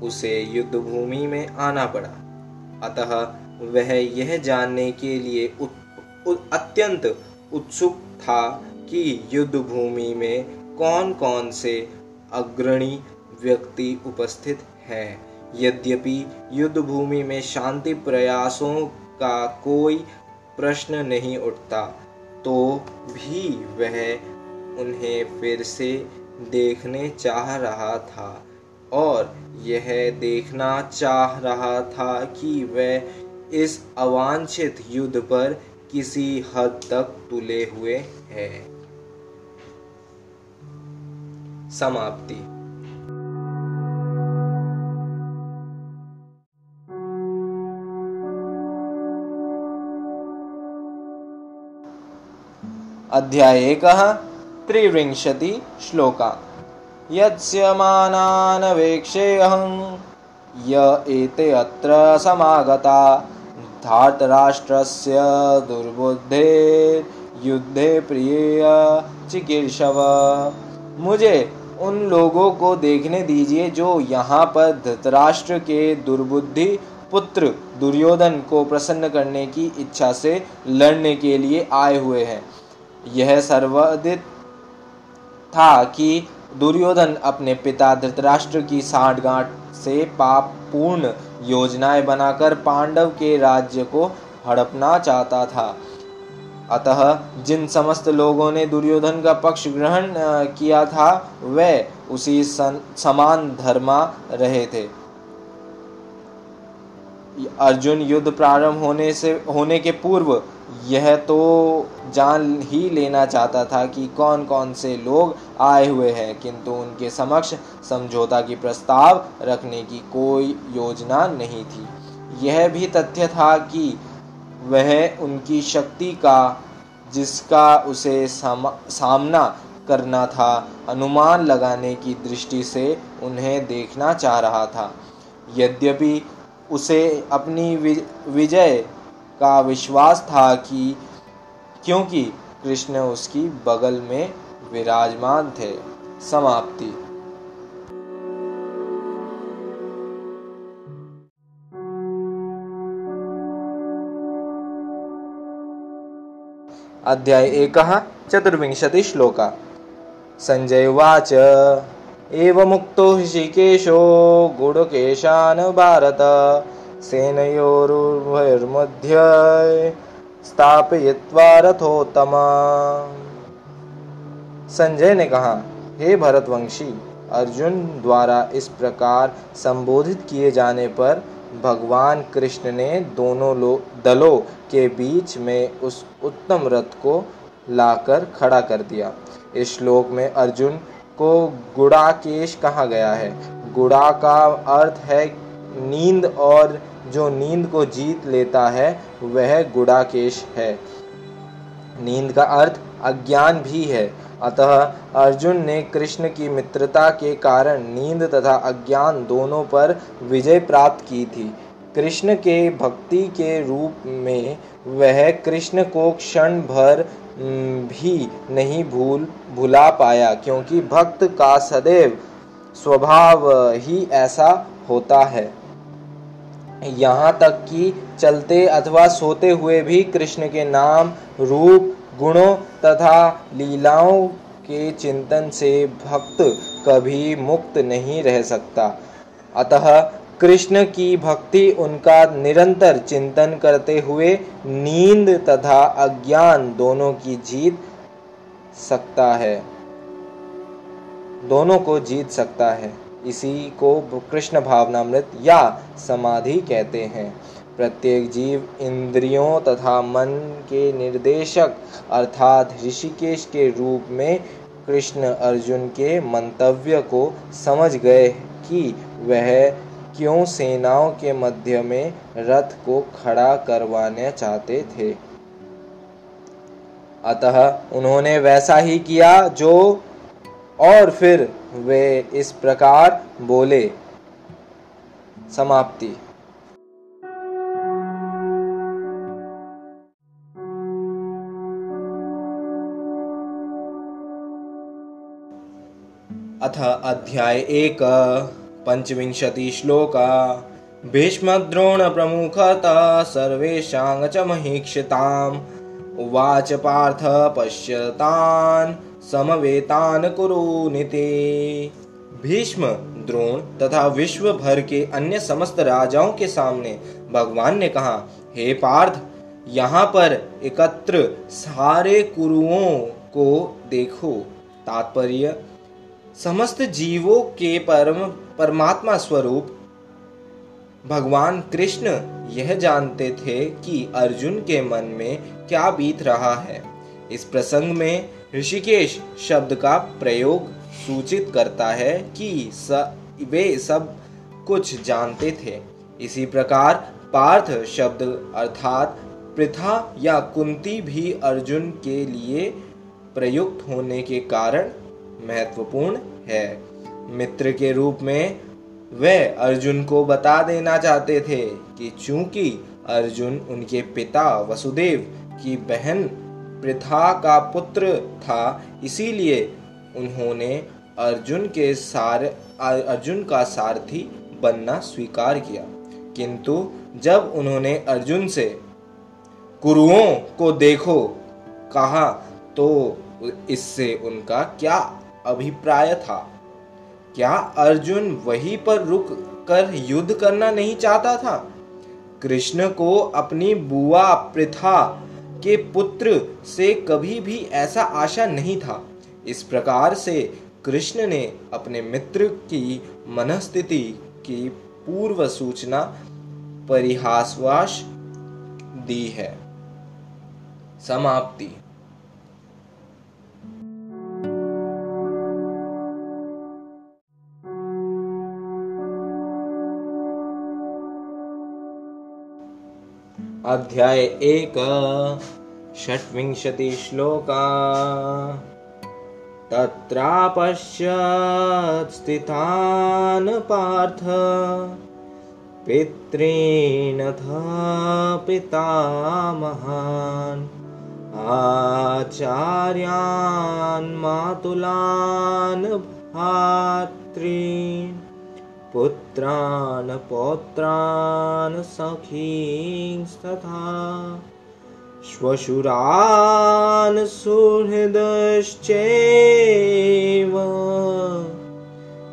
उसे युद्ध भूमि में आना पड़ा। अतः वह यह जानने के लिए उत, उत, अत्यंत उत्सुक था कि युद्ध भूमि में कौन कौन से अग्रणी व्यक्ति उपस्थित हैं? यद्यपि युद्ध भूमि में शांति प्रयासों का कोई प्रश्न नहीं उठता तो भी वह उन्हें फिर से देखने चाह रहा था और यह देखना चाह रहा था कि वह इस अवांछित युद्ध पर किसी हद तक तुले हुए हैं। समाप्ति। अध्याय एक त्रिविंशति श्लोका। मानानवेक्षेऽहं य एते अत्र समागता। धार्तराष्ट्रस्य दुर्बुद्धे युद्धे प्रिय चिकीर्षव। मुझे उन लोगों को देखने दीजिए जो यहाँ पर धृतराष्ट्र के दुर्बुद्धि पुत्र दुर्योधन को प्रसन्न करने की इच्छा से लड़ने के लिए आए हुए हैं। यह सर्वाधित था कि दुर्योधन अपने पिता धृतराष्ट्र की साठगांठ से पाप पूर्ण योजनाएँ बनाकर पांडव के राज्य को हड़पना चाहता था। अतः जिन समस्त लोगों ने दुर्योधन का पक्ष ग्रहण किया था, वे उसी समान धर्मा रहे थे। अर्जुन युद्ध प्रारंभ होने से, होने के पूर्व, यह तो जान ही लेना चाहता था कि कौन कौन से लोग आए हुए हैं, किंतु उनके समक्ष समझौता की प्रस्ताव रखने की कोई योजना नहीं थी। यह भी तथ्य था कि वह उनकी शक्ति का, जिसका उसे सामना करना था, अनुमान लगाने की दृष्टि से उन्हें देखना चाह रहा था। यद्यपि उसे अपनी विजय का विश्वास था कि, क्योंकि कृष्ण उसकी बगल में विराजमान थे। समाप्ति। अध्याय एक, चतुर्विंशति श्लोका। संजय उवाच। एवमुक्तो ऋषिकेशो गुडकेशान् भारत सेनयोरुभयोर्मध्ये स्थापयित्वा रथोत्तमा। संजय ने कहा, हे भरतवंशी, अर्जुन द्वारा इस प्रकार संबोधित किए जाने पर भगवान कृष्ण ने दोनों दलों के बीच में उस उत्तम रथ को लाकर खड़ा कर दिया। इस श्लोक में अर्जुन को गुड़ाकेश कहा गया है। गुड़ा का अर्थ है नींद और जो नींद को जीत लेता है, वह गुड़ाकेश है। नींद का अर्थ अज्ञान भी है। अतः अर्जुन ने कृष्ण की मित्रता के कारण नींद तथा अज्ञान दोनों पर विजय प्राप्त की थी। कृष्ण के भक्ति के रूप में वह कृष्ण को क्षण भर भी नहीं भूल, भुला पाया, क्योंकि भक्त का सदैव स्वभाव ही ऐसा होता है। यहाँ तक कि चलते अथवा सोते हुए भी कृष्ण के नाम रूप गुणों तथा लीलाओं के चिंतन से भक्त कभी मुक्त नहीं रह सकता। अतः कृष्ण की भक्ति उनका निरंतर चिंतन करते हुए नींद तथा अज्ञान दोनों की जीत सकता है। दोनों को जीत सकता है। इसी को कृष्ण भावनामृत या समाधि कहते हैं। प्रत्येक जीव इंद्रियों तथा मन के निर्देशक अर्थात ऋषिकेश के रूप में कृष्ण अर्जुन के मंतव्य को समझ गए कि वह क्यों सेनाओं के मध्य में रथ को खड़ा करवाने चाहते थे। अतः उन्होंने वैसा ही किया जो और फिर वे इस प्रकार बोले। समाप्ति। अथ अध्याय एक श्लोका। भीष्मद्रोणप्रमुखता सर्वेषां च महीक्षिताम्। उवाच पार्थ पश्यतान्, समवेतान् कुरुनिति भीष्म, द्रोण तथा विश्व भर के अन्य समस्त राजाओं के सामने भगवान ने कहा, हे पार्थ, यहाँ पर एकत्र सारे कुरुओं को देखो। तात्पर्य समस्त जीवों के परम परमात्मा स्वरूप भगवान कृष्ण यह जानते थे कि अर्जुन के मन में क्या बीत रहा है। इस प्रसंग में ऋषिकेश शब्द का प्रयोग सूचित करता है कि स, वे सब कुछ जानते थे। इसी प्रकार पार्थ शब्द अर्थात प्रथा या कुंती भी अर्जुन के लिए प्रयुक्त होने के कारण महत्वपूर्ण है। मित्र के रूप में वे अर्जुन को बता देना चाहते थे कि चूँकि अर्जुन उनके पिता वसुदेव की बहन प्रथा का पुत्र था, इसीलिए उन्होंने अर्जुन के सार, अर्जुन का सारथी बनना स्वीकार किया। किंतु जब उन्होंने अर्जुन से, कुरुओं को देखो, कहा तो इससे उनका क्या अभिप्राय था। क्या अर्जुन वहीं पर रुक कर युद्ध करना नहीं चाहता था? कृष्ण को अपनी बुआ प्रथा के पुत्र से कभी भी ऐसा आशा नहीं था। इस प्रकार से कृष्ण ने अपने मित्र की मनस्थिति की पूर्व सूचना परिहासवाश दी है। समाप्ति। अध्याय एक षट्विंशति श्लोका। तत्रापश्यत् स्थितान् पार्थ। पितॄनथ पितामहान् आचार्यान् मातुलान् भातॄन् पुत्रान्, पौत्रान् सखींस्तथा श्वशुरान् सुहृदश्चैव।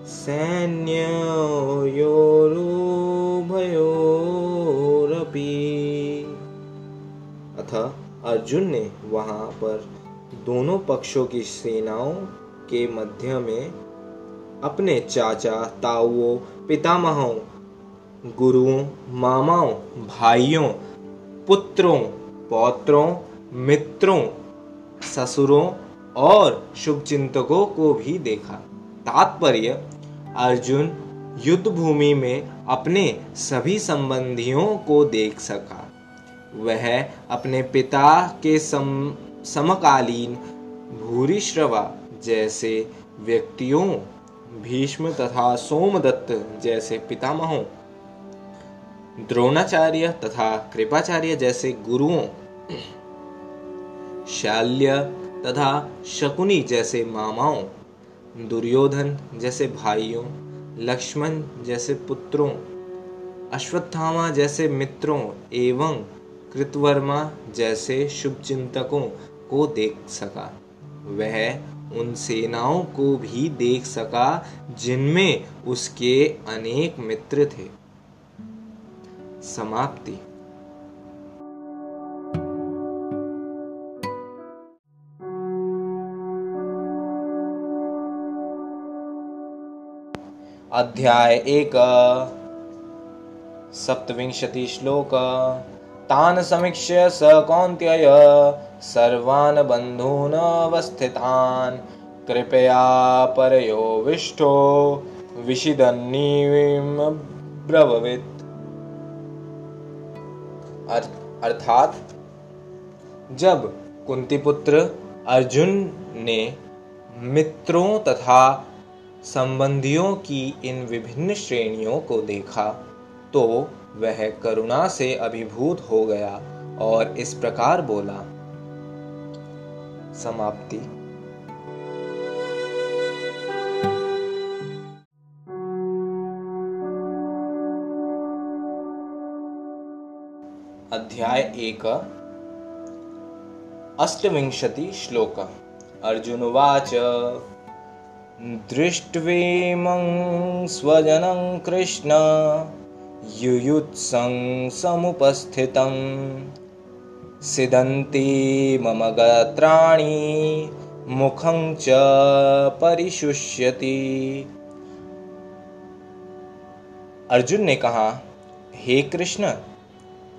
सैन्ययोरुभयोरपि। अथ अर्जुन ने वहाँ पर दोनों पक्षों की सेनाओं के मध्य में अपने चाचा ताऊओं पितामहों गुरुओं मामाओं भाइयों पुत्रों पौत्रों मित्रों ससुरों और शुभचिंतकों को भी देखा। तात्पर्य अर्जुन युद्ध भूमि में अपने सभी संबंधियों को देख सका। वह अपने पिता के सम, समकालीन भूरिश्रवा जैसे व्यक्तियों भीष्म तथा सोमदत्त जैसे पितामहों, द्रोणाचार्य तथा कृपाचार्य जैसे गुरुओं, शाल्य तथा शकुनी जैसे मामाओं, दुर्योधन जैसे भाइयों, लक्ष्मण जैसे पुत्रों, अश्वत्थामा जैसे मित्रों एवं कृतवर्मा जैसे शुभचिंतकों को देख सका। वह उन सेनाओं को भी देख सका, जिनमें उसके अनेक मित्र थे। समाप्ति। अध्याय एक, सप्तविंशति श्लोक। तान् समीक्ष्य स कौन्त्यय सर्वान् बन्धून् अवस्थितान्। कृपया परयोविष्ठो विषिदन्नीब्रवीत् अर्थात, जब कुंती पुत्र अर्जुन ने मित्रों तथा संबंधियों की इन विभिन्न श्रेणियों को देखा तो वह करुणा से अभिभूत हो गया और इस प्रकार बोला, समाप्ति। अध्याय एक, अष्टविंशति श्लोक। अर्जुन उवाच, दृष्ट्वेमं स्वजनं कृष्ण युयुत्सं समुपस्थितं सिदन्ति मम गात्राणि, मुखं च परिशुष्यति। अर्जुन ने कहा, हे कृष्ण,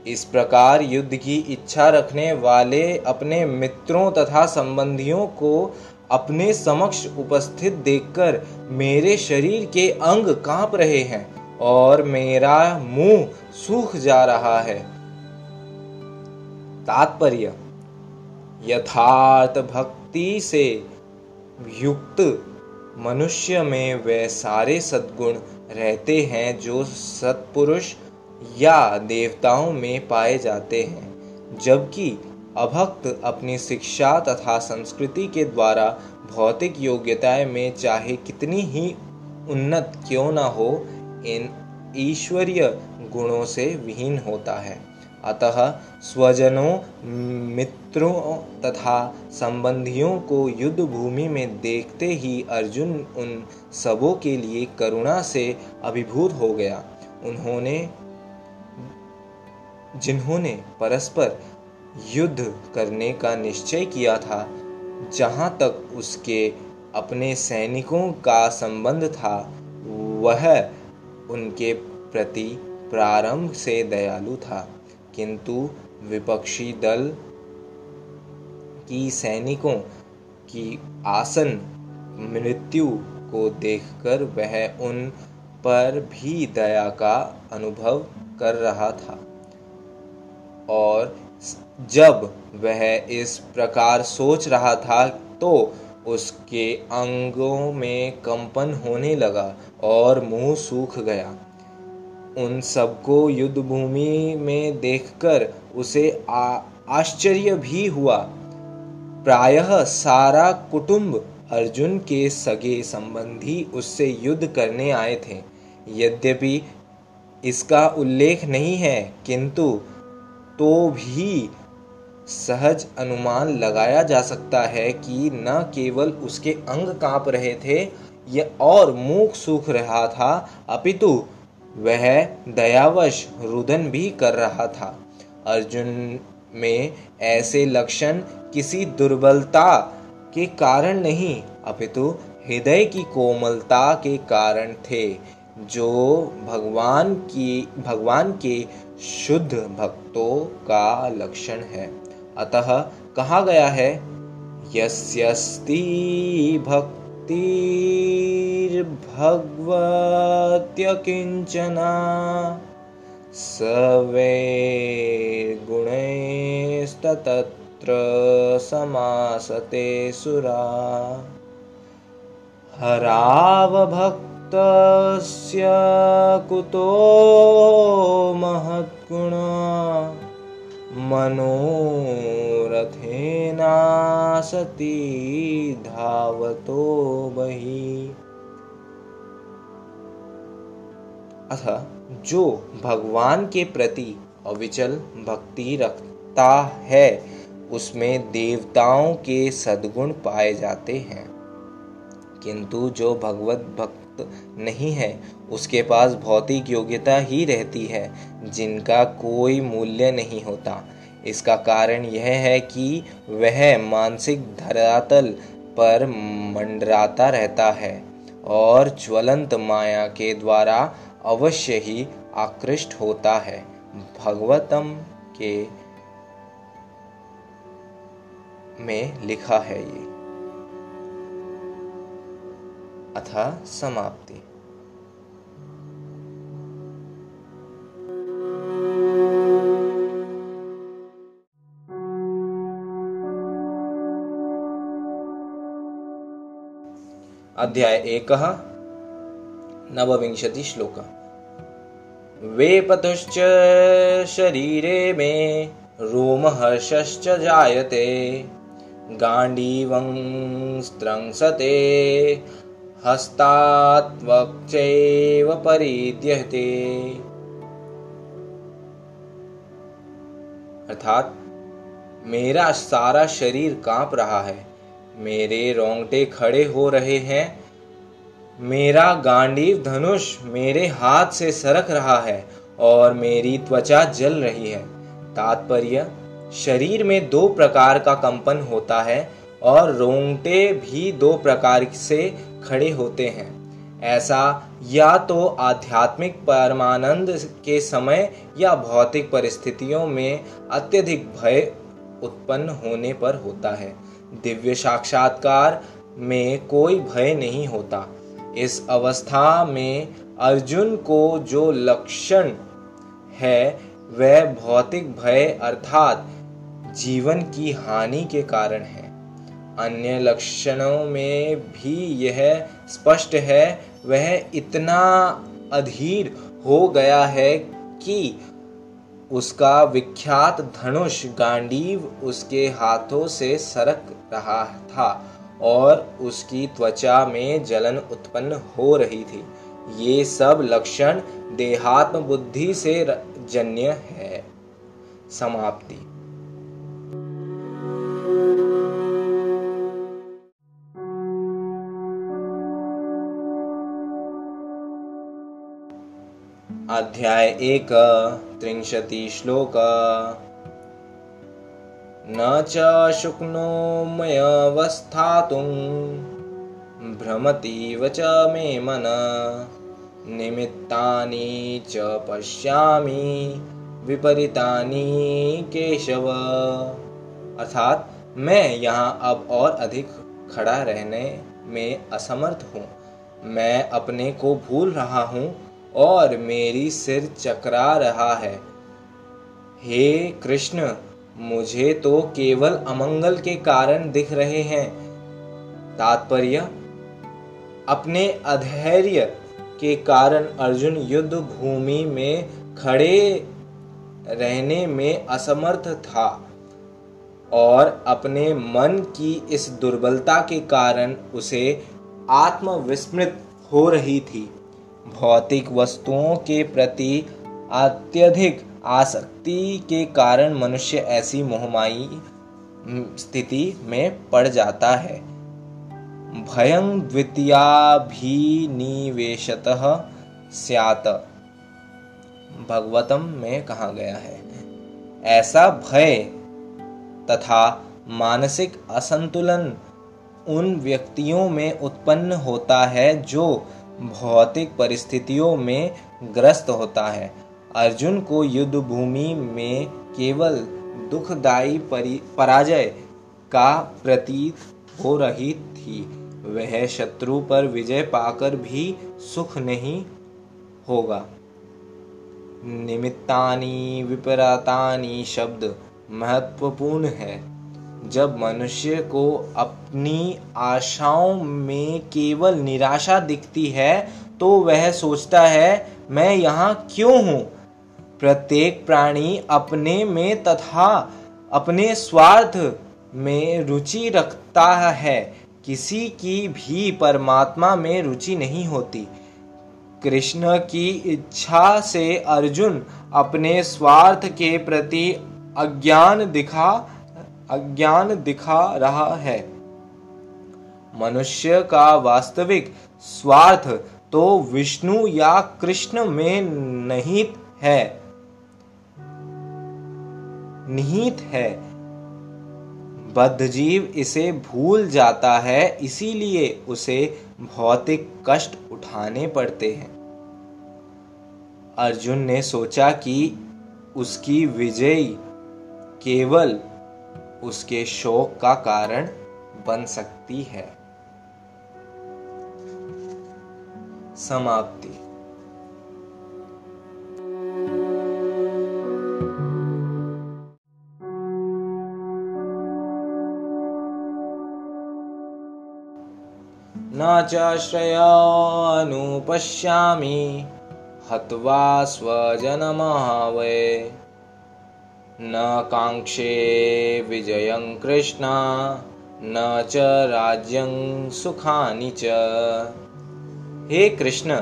इस प्रकार युद्ध की इच्छा रखने वाले अपने मित्रों तथा संबंधियों को अपने समक्ष उपस्थित देखकर मेरे शरीर के अंग काँप रहे हैं। और मेरा मुँह सूख जा रहा है। तात्पर्य, यथार्थ भक्ति से युक्त मनुष्य में वे सारे सद्गुण रहते हैं जो सत्पुरुष या देवताओं में पाए जाते हैं, जबकि अभक्त अपनी शिक्षा तथा संस्कृति के द्वारा भौतिक योग्यताएँ में चाहे कितनी ही उन्नत क्यों ना हो इन ईश्वरीय गुणों से विहीन होता है। अतः स्वजनों, मित्रों तथा संबंधियों को युद्ध भूमि में देखते ही अर्जुन उन सबों के लिए करुणा से अभिभूत हो गया। उन्होंने, जिन्होंने परस्पर युद्ध करने का निश्चय किया था, जहाँ तक उसके अपने सैनिकों का संबंध था, वह उनके प्रति प्रारंभ से दयालु था, किंतु विपक्षी दल की सैनिकों की आसन मृत्यु को देखकर वह उन पर भी दया का अनुभव कर रहा था। और जब वह इस प्रकार सोच रहा था तो उसके अंगों में कंपन होने लगा और मुँह सूख गया। उन सबको युद्ध भूमि में देखकर उसे आश्चर्य भी हुआ। प्रायः सारा कुटुंब अर्जुन के सगे संबंधी उससे युद्ध करने आए थे। यद्यपि इसका उल्लेख नहीं है, किंतु तो भी सहज अनुमान लगाया जा सकता है कि न केवल उसके अंग काँप रहे थे, या और मुख सूख रहा था, अपितु वह दयावश रुदन भी कर रहा था। अर्जुन में ऐसे लक्षण किसी दुर्बलता के कारण नहीं, अपितु हृदय की कोमलता के कारण थे, जो भगवान की, भगवान के शुद्ध भक्तों का लक्षण है। अतः कहा गया है, यस्यस्ति भक्त भक्तिर्भगवत्यकिञ्चना स वै गुणैस्ततत्र समासते सुरा। हरावभक्तस्य कुतो महद्गुणा मनोरथेनासति धावतो बही। अथ जो भगवान के प्रति अविचल भक्ति रखता है, उसमें देवताओं के सद्गुण पाए जाते हैं। किंतु जो भगवत भक्त नहीं है। उसके पास भौतिक योग्यता ही रहती है, जिनका कोई मूल्य नहीं होता। इसका कारण यह है कि वह मानसिक धरातल पर मंडराता रहता है और ज्वलंत माया के द्वारा अवश्य ही आकृष्ट होता है। भगवतम के में लिखा है ये। अथा समाप्ति। अध्याय एक नवविंशति श्लोक। वेपतुश्च शरीरे मे रोमहर्षश्च जायते गाण्डीवं स्त्रंसते हस्तात्वक्चैव परिद्यते अर्थात, मेरा सारा शरीर काँप रहा है। मेरे रोंगटे खड़े हो रहे हैं। मेरा गांडीव धनुष मेरे हाथ से सरक रहा है और मेरी त्वचा जल रही है। तात्पर्य, शरीर में दो प्रकार का कंपन होता है और रोंगटे भी दो प्रकार से खड़े होते हैं। ऐसा या तो आध्यात्मिक परमानंद के समय या भौतिक परिस्थितियों में अत्यधिक भय उत्पन्न होने पर होता है। दिव्य साक्षात्कार में कोई भय नहीं होता। इस अवस्था में अर्जुन को जो लक्षण है, वह भौतिक भय अर्थात जीवन की हानि के कारण है। अन्य लक्षणों में भी यह स्पष्ट है, वह इतना अधीर हो गया है कि उसका विख्यात धनुष गांडीव उसके हाथों से सरक रहा था और उसकी त्वचा में जलन उत्पन्न हो रही थी। ये सब लक्षण देहात्म बुद्धि से जन्य है। समाप्ति। अध्याय एक, त्रिंशति श्लोक। न च शुक्नोमयवस्थातुं भ्रमतीव च मे मन। निमित्तानि च पश्यामि, विपरीतानि केशव। अर्थात मैं यहाँ अब और अधिक खड़ा रहने में असमर्थ हूँ। मैं अपने को भूल रहा हूँ और मेरी सिर चकरा रहा है। हे कृष्ण, मुझे तो केवल अमंगल के कारण दिख रहे हैं। तात्पर्य, अपने अधैर्य के कारण अर्जुन युद्ध भूमि में खड़े रहने में असमर्थ था और अपने मन की इस दुर्बलता के कारण उसे आत्मविस्मृत हो रही थी। भौतिक वस्तुओं के प्रति अत्यधिक आसक्ति के कारण मनुष्य ऐसी मोहमाई स्थिति में पड़ जाता है। भयं निवेशत स्यात, भगवतम में कहा गया है। ऐसा भय तथा मानसिक असंतुलन उन व्यक्तियों में उत्पन्न होता है जो भौतिक परिस्थितियों में ग्रस्त होता है। अर्जुन को युद्ध भूमि में केवल दुखदायी पराजय का प्रतीत हो रही थी। वह शत्रु पर विजय पाकर भी सुख नहीं होगा। निमित्तानी, विपरातानी शब्द महत्वपूर्ण है। जब मनुष्य को अपनी आशाओं में केवल निराशा दिखती है तो वह सोचता है, मैं यहाँ क्यों हूँ? प्रत्येक प्राणी अपने में तथा अपने स्वार्थ में रुचि रखता है। किसी की भी परमात्मा में रुचि नहीं होती। कृष्ण की इच्छा से अर्जुन अपने स्वार्थ के प्रति अज्ञान दिखा अज्ञान दिखा रहा है। मनुष्य का वास्तविक स्वार्थ तो विष्णु या कृष्ण में निहित है। निहित है। बद्धजीव इसे भूल जाता है, इसीलिए उसे भौतिक कष्ट उठाने पड़ते हैं। अर्जुन ने सोचा कि उसकी विजय केवल उसके शोक का कारण बन सकती है। समाप्ति। न च श्रयानुपश्यामि हत्वा स्वजनमहावये। न काङ्क्षे विजयं कृष्ण, न च राज्यं सुखानि च। हे कृष्ण,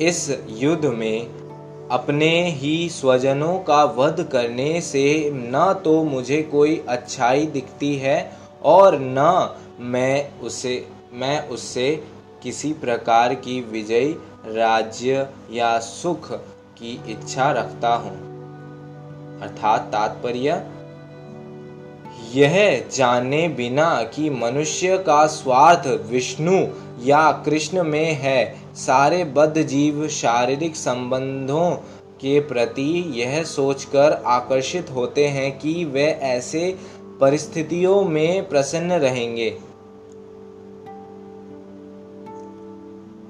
इस युद्ध में अपने ही स्वजनों का वध करने से न तो मुझे कोई अच्छाई दिखती है और न मैं उसे, मैं उससे किसी प्रकार की विजय राज्य या सुख की इच्छा रखता हूँ। अर्थात तात्पर्य, यह जाने बिना कि मनुष्य का स्वार्थ विष्णु या कृष्ण में है। सारे बद्ध जीव शारीरिक संबंधों के प्रति यह सोचकर आकर्षित होते हैं कि वे ऐसे परिस्थितियों में प्रसन्न रहेंगे।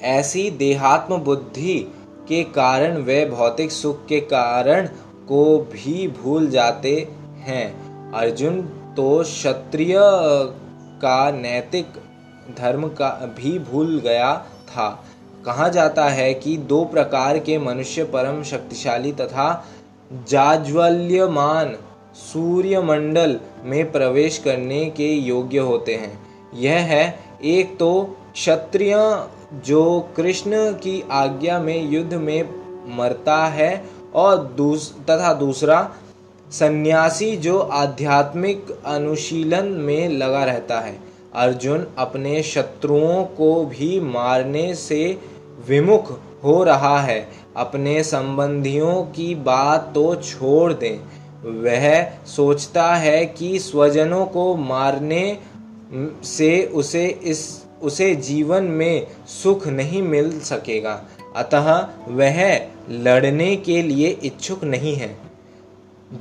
ऐसी देहात्म बुद्धि के कारण वे भौतिक सुख के कारण को भी भूल जाते हैं। अर्जुन तो क्षत्रिय का नैतिक धर्म का भी भूल गया था। कहा जाता है कि दो प्रकार के मनुष्य परम शक्तिशाली तथा जाज्वल्यमान सूर्यमंडल में प्रवेश करने के योग्य होते हैं। यह है, एक तो क्षत्रिय जो कृष्ण की आज्ञा में युद्ध में मरता है और दूस, तथा दूसरा, सन्यासी जो आध्यात्मिक अनुशीलन में लगा रहता है। अर्जुन अपने शत्रुओं को भी मारने से विमुख हो रहा है। अपने संबंधियों की बात तो छोड़ दें। वह सोचता है कि स्वजनों को मारने से उसे इस, उसे जीवन में सुख नहीं मिल सकेगा। अतः वह लड़ने के लिए इच्छुक नहीं है।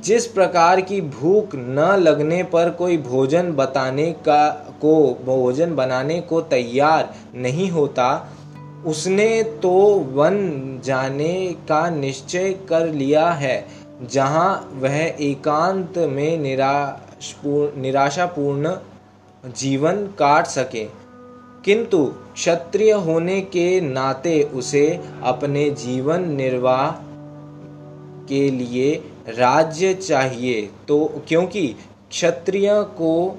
जिस प्रकार की भूख न लगने पर कोई भोजन बताने का, को, भोजन बनाने को तैयार नहीं होता, उसने तो वन जाने का निश्चय कर लिया है, जहाँ वह एकांत में निराश, निराशापूर्ण जीवन काट सके। किंतु क्षत्रिय होने के नाते उसे अपने जीवन निर्वाह के लिए राज्य चाहिए। तो क्योंकि क्षत्रिय को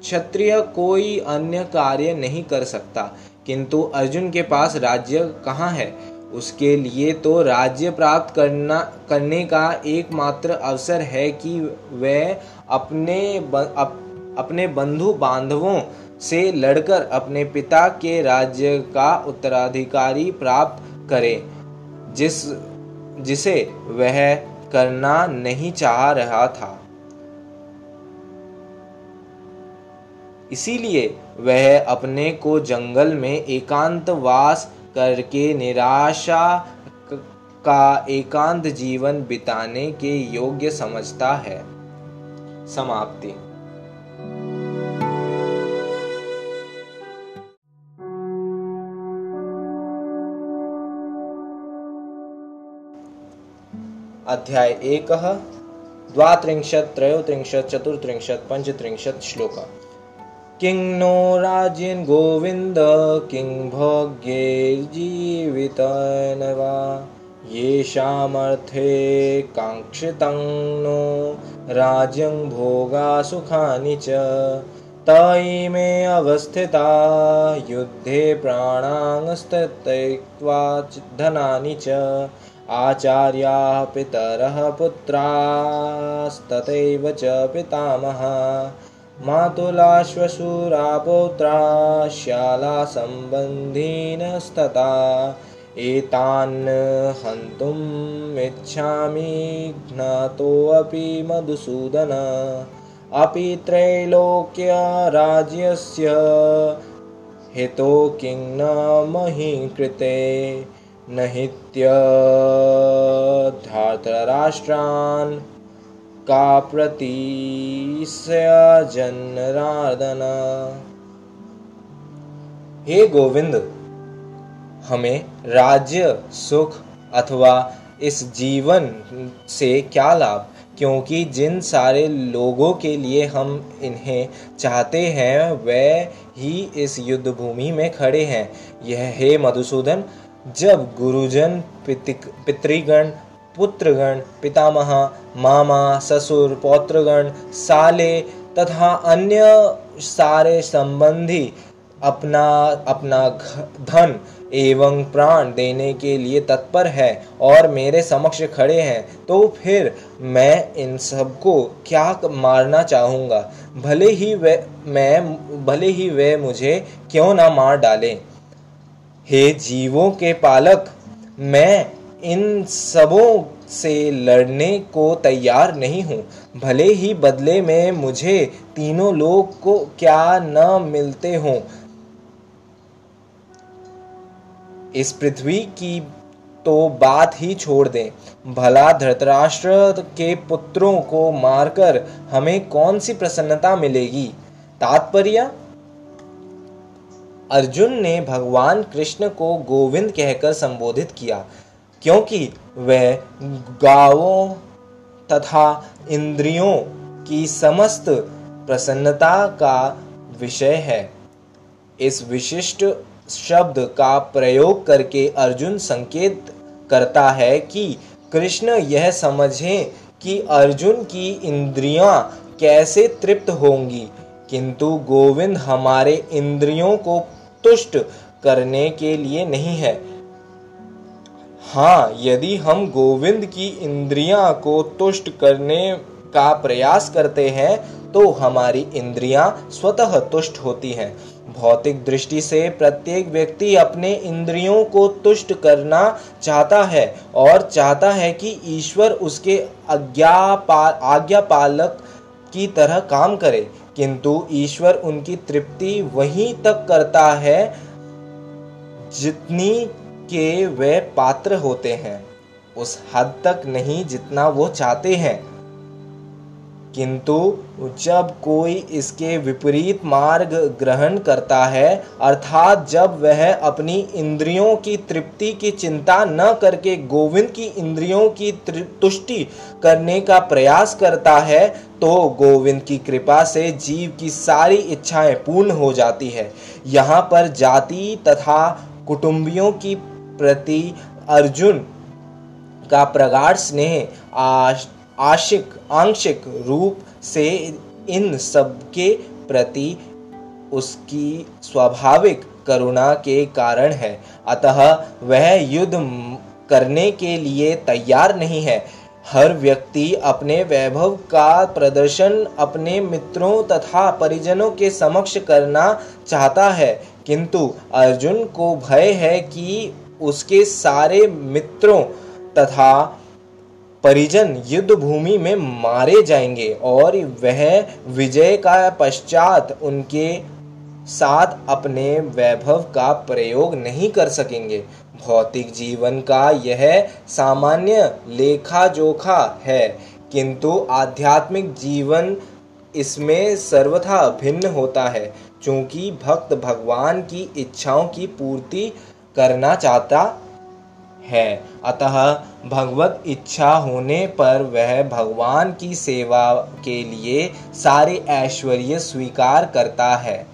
क्षत्रिय कोई अन्य कार्य नहीं कर सकता। किंतु अर्जुन के पास राज्य कहाँ है? उसके लिए तो राज्य प्राप्त करना करने का एकमात्र अवसर है कि वह अपने ब, अप, अपने बंधु बांधवों से लड़कर अपने पिता के राज्य का उत्तराधिकारी प्राप्त करे, जिस, जिसे वह करना नहीं चाह रहा था। इसीलिए वह अपने को जंगल में एकांतवास करके निराशा का एकांत जीवन बिताने के योग्य समझता है। समाप्ति। अध्याय एक द्वात्रिंशत् त्रयोत्रिंशत् चतुर्त्रिंशत् पञ्चत्रिंशत् श्लोक। किं नो राज्येन् गोविन्द किं भोग्यैर्जीवितेन वा येषामर्थे काङ्क्षितं नो राज्यं भोगासुखानि च। तयि अवस्थिता युद्धे प्राणाङ्स्तत्यक्त्वा धनानि च आचार्याः पितरः पुत्रास्तथैव च पितामह। मातुलाश्वशूरा पौत्रा श्यालासम्बन्धीनस्तथा एतान् हन्तुम् इच्छामि ज्ञातोऽपि मधुसूदन। अपि त्रैलोक्यराज्यस्य हितो किं न मही कृते नहित्यधातराष्ट्रान् का जन्नरादन हे गोविंद, हमें राज्य, सुख अथवा इस जीवन से क्या लाभ? क्योंकि जिन सारे लोगों के लिए हम इन्हें चाहते हैं वे ही इस युद्ध भूमि में खड़े हैं। यह हे मधुसूदन जब गुरुजन पितिक, पितृगण, पुत्रगण, पितामह, मामा, ससुर, पौत्रगण, साले तथा अन्य सारे संबंधी अपना अपना धन एवं प्राण देने के लिए तत्पर है और मेरे समक्ष खड़े हैं तो फिर मैं इन सबको क्या मारना चाहूँगा? भले ही वे, मैं, भले ही वे मुझे क्यों ना मार डालें। हे जीवों के पालक, मैं इन सबों से लड़ने को तैयार नहीं हूँ। भले ही बदले में मुझे तीनों लोग को क्या न मिलते हों। इस पृथ्वी की तो बात ही छोड़ दें। भला धृतराष्ट्र के पुत्रों को मारकर हमें कौन सी प्रसन्नता मिलेगी? तात्पर्य अर्जुन ने भगवान कृष्ण को गोविंद कहकर संबोधित किया, क्योंकि वह गावों तथा इंद्रियों की समस्त प्रसन्नता का विषय है। इस विशिष्ट शब्द का प्रयोग करके अर्जुन संकेत करता है कि कृष्ण यह समझें कि अर्जुन की इंद्रियाँ कैसे तृप्त होंगी, किंतु गोविंद हमारे इंद्रियों को तुष्ट करने के लिए नहीं है। हाँ यदि हम गोविंद की इंद्रियाँ को तुष्ट करने का प्रयास करते हैं तो हमारी इंद्रियाँ स्वतः तुष्ट होती हैं। भौतिक दृष्टि से प्रत्येक व्यक्ति अपने इंद्रियों को तुष्ट करना चाहता है और चाहता है कि ईश्वर उसके आज्ञा आज्ञा पालक की तरह काम करे। किंतु ईश्वर उनकी तृप्ति वहीं तक करता है जितनी के वे पात्र होते हैं। उस हद तक नहीं जितना वो चाहते हैं। किंतु जब कोई इसके विपरीत मार्ग ग्रहण करता है, अर्थात जब वह अपनी इंद्रियों की तृप्ति की चिंता न करके गोविंद की इंद्रियों की तुष्टि करने का प्रयास करता है तो गोविंद की कृपा से जीव की सारी इच्छाएँ पूर्ण हो जाती है। यहाँ पर जाति तथा कुटुंबियों की प्रति अर्जुन का प्रगाढ़ स्नेह आज आशिक, आंशिक रूप से इन सबके प्रति उसकी स्वाभाविक करुणा के कारण है। अतः वह युद्ध करने के लिए तैयार नहीं है। हर व्यक्ति अपने वैभव का प्रदर्शन अपने मित्रों तथा परिजनों के समक्ष करना चाहता है। किंतु अर्जुन को भय है कि उसके सारे मित्रों तथा परिजन युद्ध भूमि में मारे जाएँगे और वह विजय का पश्चात उनके साथ अपने वैभव का प्रयोग नहीं कर सकेंगे। भौतिक जीवन का यह सामान्य लेखा जोखा है, किंतु आध्यात्मिक जीवन इसमें सर्वथा भिन्न होता है, क्योंकि भक्त भगवान की इच्छाओं की पूर्ति करना चाहता है। अतः भगवत इच्छा होने पर वह भगवान की सेवा के लिए सारे ऐश्वर्य स्वीकार करता है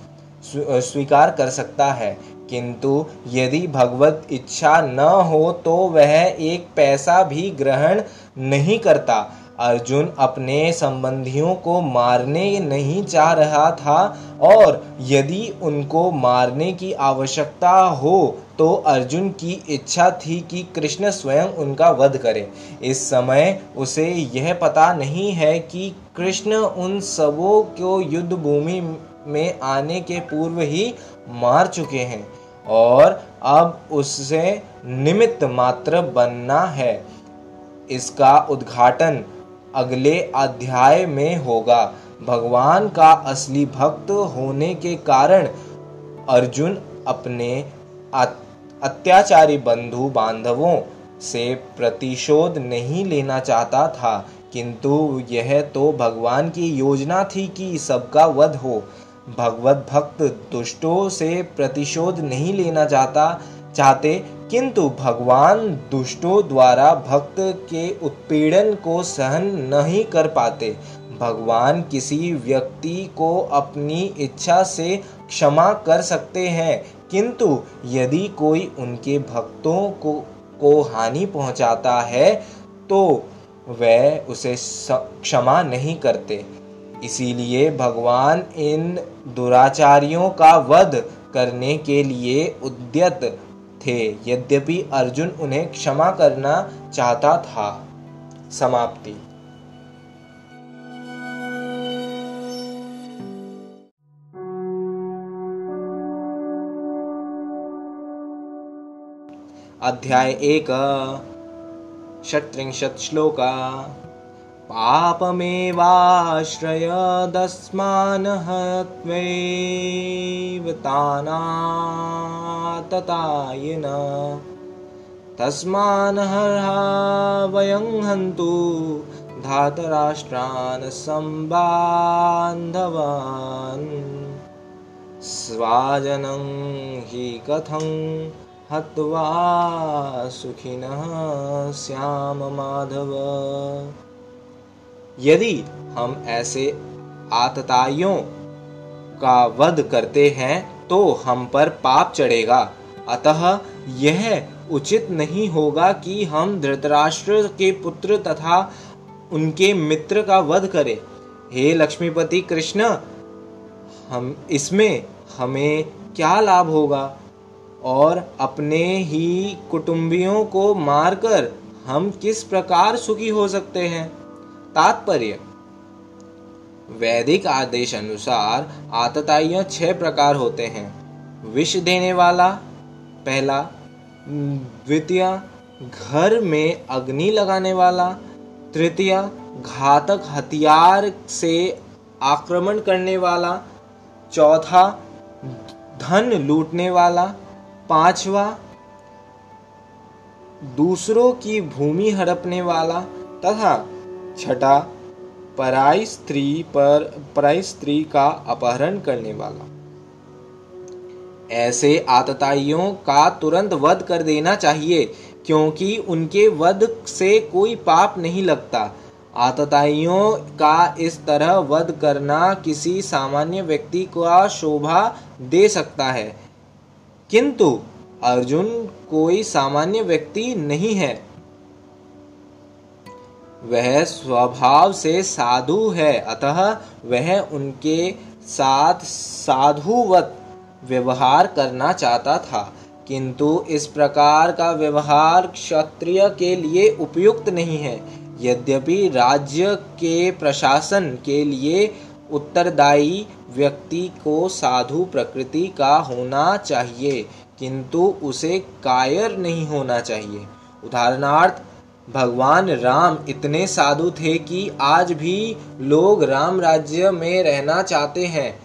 स्वीकार कर सकता है। किंतु यदि भगवत इच्छा न हो तो वह एक पैसा भी ग्रहण नहीं करता। अर्जुन अपने संबंधियों को मारने नहीं चाह रहा था और यदि उनको मारने की आवश्यकता हो तो अर्जुन की इच्छा थी कि कृष्ण स्वयं उनका वध करें। इस समय उसे यह पता नहीं है कि कृष्ण उन सबों को युद्ध भूमि में आने के पूर्व ही मार चुके हैं और अब उससे निमित्त मात्र बनना है। इसका उद्घाटन अगले अध्याय में होगा। भगवान का असली भक्त होने के कारण अर्जुन अपने अत्याचारी बंधु बांधवों से प्रतिशोध नहीं लेना चाहता था, किंतु यह तो भगवान की योजना थी कि सबका वध हो। भगवत भक्त दुष्टों से प्रतिशोध नहीं लेना चाहता, चाहते किंतु भगवान दुष्टों द्वारा भक्त के उत्पीड़न को सहन नहीं कर पाते। भगवान किसी व्यक्ति को अपनी इच्छा से क्षमा कर सकते हैं, किंतु यदि कोई उनके भक्तों को को हानि पहुंचाता है तो वह उसे क्षमा नहीं करते। इसीलिए भगवान इन दुराचारियों का वध करने के लिए उद्यत थे यद्यपि अर्जुन उन्हें क्षमा करना चाहता था। समाप्ति। अध्याय एक षट्त्रिंशत् श्लोका। पापमेवाश्रयदस्मानः त्वैव तानाततायिन। तस्मानहर्हा वयं हन्तु धातराष्ट्रान् सम्बान्धवान् स्वाजनं हि कथं हत्वा सुखिनः श्याम माधव यदि हम ऐसे आतताइयों का वध करते हैं तो हम पर पाप चढ़ेगा। अतः यह उचित नहीं होगा कि हम धृतराष्ट्र के पुत्र तथा उनके मित्र का वध करें। हे लक्ष्मीपति कृष्ण, हम इसमें हमें क्या लाभ होगा? और अपने ही कुटुंबियों को मारकर हम किस प्रकार सुखी हो सकते हैं? तात्पर्य। वैदिक आदेश अनुसार आतताइयाँ छह प्रकार होते हैं। विष देने वाला, पहला, द्वितीय, घर में अग्नि लगाने वाला, तृतीय, घातक हथियार से आक्रमण करने वाला, चौथा, धन लूटने वाला, पांचवा, दूसरों की भूमि हड़पने वाला तथा छठा, पराई स्त्री पर, पराई स्त्री का अपहरण करने वाला। ऐसे आतताइयों का तुरंत वध कर देना चाहिए, क्योंकि उनके वध से कोई पाप नहीं लगता। आतताइयों का इस तरह वध करना किसी सामान्य व्यक्ति को शोभा दे सकता है। किंतु अर्जुन कोई सामान्य व्यक्ति नहीं है। वह स्वभाव से साधु है, अतः वह उनके साथ साधुवत व्यवहार करना चाहता था। किंतु इस प्रकार का व्यवहार क्षत्रिय के लिए उपयुक्त नहीं है। यद्यपि राज्य के प्रशासन के लिए उत्तरदायी व्यक्ति को साधु प्रकृति का होना चाहिए, किंतु उसे कायर नहीं होना चाहिए। उदाहरणार्थ भगवान राम इतने साधु थे कि आज भी लोग राम राज्य में रहना चाहते हैं।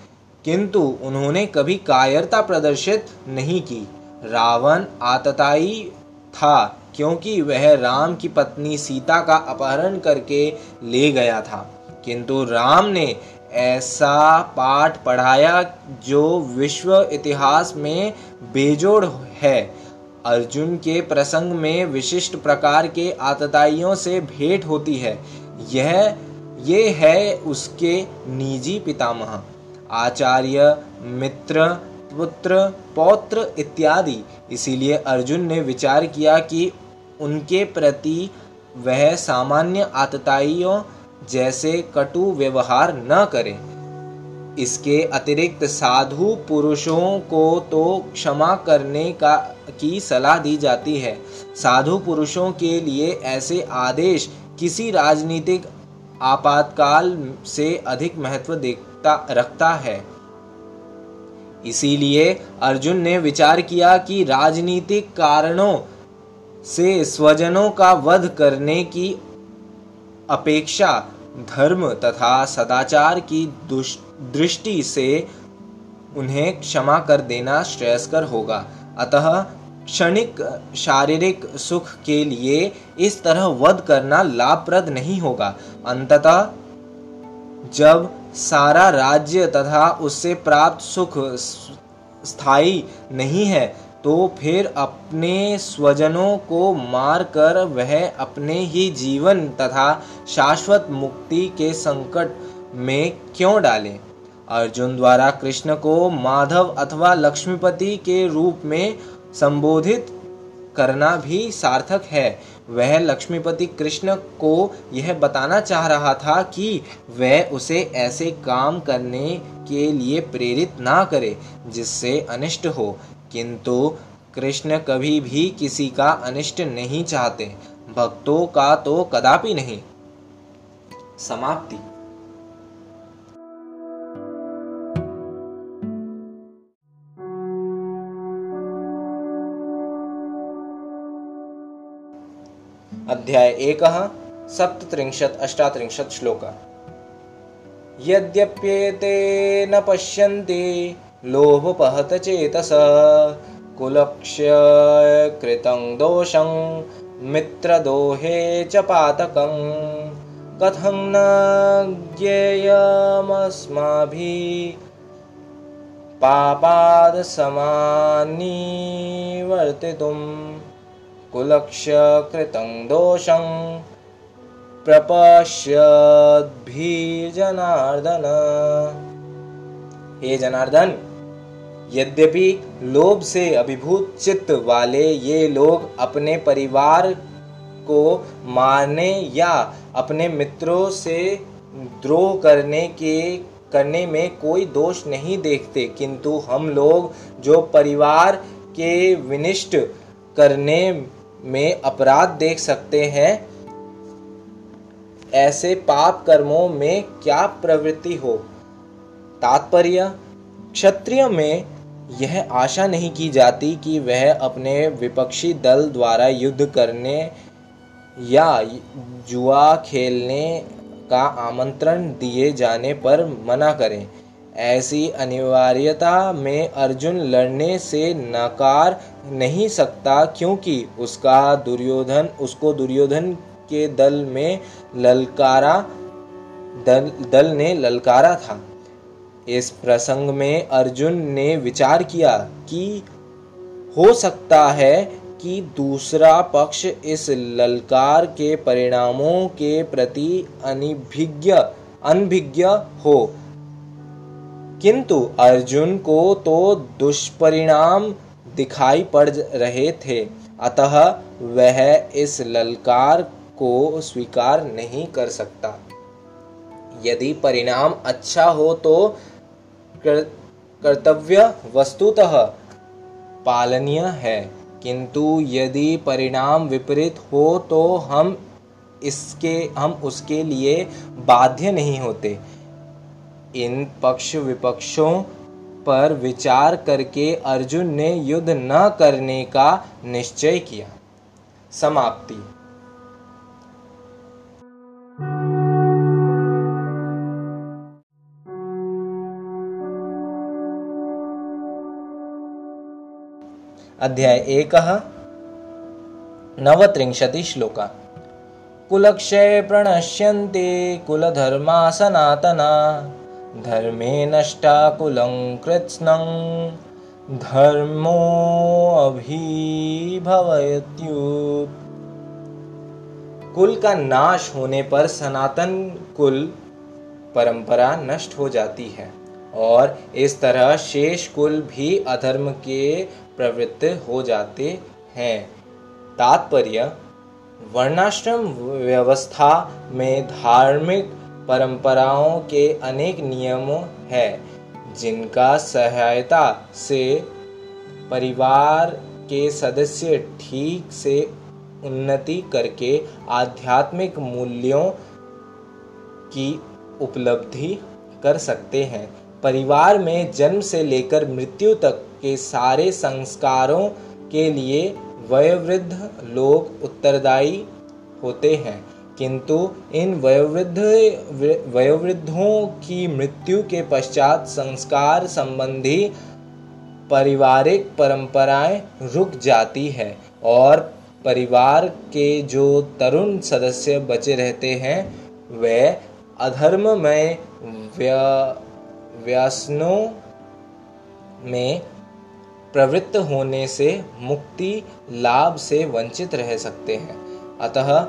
किंतु उन्होंने कभी कायरता प्रदर्शित नहीं की। रावण आतताई था क्योंकि वह राम की पत्नी सीता का अपहरण करके ले गया था। किंतु राम ने ऐसा पाठ पढ़ाया जो विश्व इतिहास में बेजोड़ है। अर्जुन के प्रसंग में विशिष्ट प्रकार के आतताइयों से भेंट होती है। यह, ये है उसके निजी पितामह, आचार्य, मित्र, पुत्र, पौत्र इत्यादि। इसीलिए अर्जुन ने विचार किया कि उनके प्रति वह सामान्य आतताइयों जैसे कटु व्यवहार न करें। इसके अतिरिक्त साधु पुरुषों को तो क्षमा करने का, की सलाह दी जाती है। साधु पुरुषों के लिए ऐसे आदेश किसी राजनीतिक आपातकाल से अधिक महत्व देखता, रखता है। इसीलिए अर्जुन ने विचार किया कि राजनीतिक कारणों से स्वजनों का वध करने की अपेक्षा धर्म तथा सदाचार की दृष्टि से उन्हें क्षमा कर देना श्रेयस्कर होगा। अतः क्षणिक शारीरिक सुख के लिए इस तरह वध करना लाभप्रद नहीं होगा। अंततः जब सारा राज्य तथा उससे प्राप्त सुख स्थायी नहीं है तो फिर अपने स्वजनों को मारकर वह अपने ही जीवन तथा शाश्वत मुक्ति के संकट में क्यों डाले? अर्जुन द्वारा कृष्ण को माधव अथवा लक्ष्मीपति के रूप में संबोधित करना भी सार्थक है। वह लक्ष्मीपति कृष्ण को यह बताना चाह रहा था कि वह उसे ऐसे काम करने के लिए प्रेरित ना करे, जिससे अनिष्ट हो। किंतु कृष्ण कभी भी किसी का अनिष्ट नहीं चाहते। भक्तों का तो कदापि नहीं। समाप्ति। अध्याय एक, सप्तत्रिंशत्, अष्टात्रिंशत् श्लोक। यद्यप्येते न पश्यन्ति लोभपहत चेतस। कुलक्ष्यकृतं दोषं मित्रदोहे च पातकं। कथं न ज्ञेयमस्माभिः पापादसमानिवर्तितुं। कुलक्ष्यकृतं दोषं प्रपश्यद्भिर्जनार्दन हे जनार्दन यद्यपि लोभ से अभिभूत चित्त वाले ये लोग अपने परिवार को मारने या अपने मित्रों से द्रोह करने के, करने में कोई दोष नहीं देखते, किंतु हम लोग जो परिवार के विनिष्ट करने में अपराध देख सकते हैं, ऐसे पाप कर्मों में क्या प्रवृत्ति हो? तात्पर्य, क्षत्रिय में यह आशा नहीं की जाती कि वह अपने विपक्षी दल द्वारा युद्ध करने या जुआ खेलने का आमंत्रण दिए जाने पर मना करें। ऐसी अनिवार्यता में अर्जुन लड़ने से नकार नहीं सकता क्योंकि उसका दुर्योधन, उसको दुर्योधन के दल में ललकारा, दल दल ने ललकारा था। इस प्रसंग में अर्जुन ने विचार किया कि हो सकता है कि दूसरा पक्ष इस ललकार के परिणामों के प्रति अनिभिज्ञ, अनभिज्ञ हो। किंतु अर्जुन को तो दुष्परिणाम दिखाई पड़ रहे थे, अतः वह इस ललकार को स्वीकार नहीं कर सकता। यदि परिणाम अच्छा हो तो कर्तव्य वस्तुतः पालनीय है। किंतु यदि परिणाम विपरीत हो तो हम इसके, हम उसके लिए बाध्य नहीं होते। इन पक्ष विपक्षों पर विचार करके अर्जुन ने युद्ध न करने का निश्चय किया। समाप्ति। अध्याय एक नवत्रिंशति श्लोका। कुलक्षय प्रणश्यन्ते कुलधर्मा सनातना धर्मे नष्टा कुलं कृत्स्नं धर्मोऽभिभवत्युत् कुल का नाश होने पर सनातन कुल परंपरा नष्ट हो जाती है और इस तरह शेष कुल भी अधर्म के प्रवृत्त हो जाते हैं। तात्पर्य, वर्णाश्रम व्यवस्था में धार्मिक परंपराओं के अनेक नियमों हैं, जिनका सहायता से परिवार के सदस्य ठीक से उन्नति करके आध्यात्मिक मूल्यों की उपलब्धि कर सकते हैं। परिवार में जन्म से लेकर मृत्यु तक के सारे संस्कारों के लिए वयोवृद्ध लोग उत्तरदायी होते हैं। किंतु इन वयोवृद्ध, वयोवृद्धों की मृत्यु के पश्चात संस्कार संबंधी पारिवारिक परंपराएँ रुक जाती है और परिवार के जो तरुण सदस्य बचे रहते हैं, वे अधर्म में व्यसनों में प्रवृत्त होने से मुक्ति लाभ से वंचित रह सकते हैं। अतः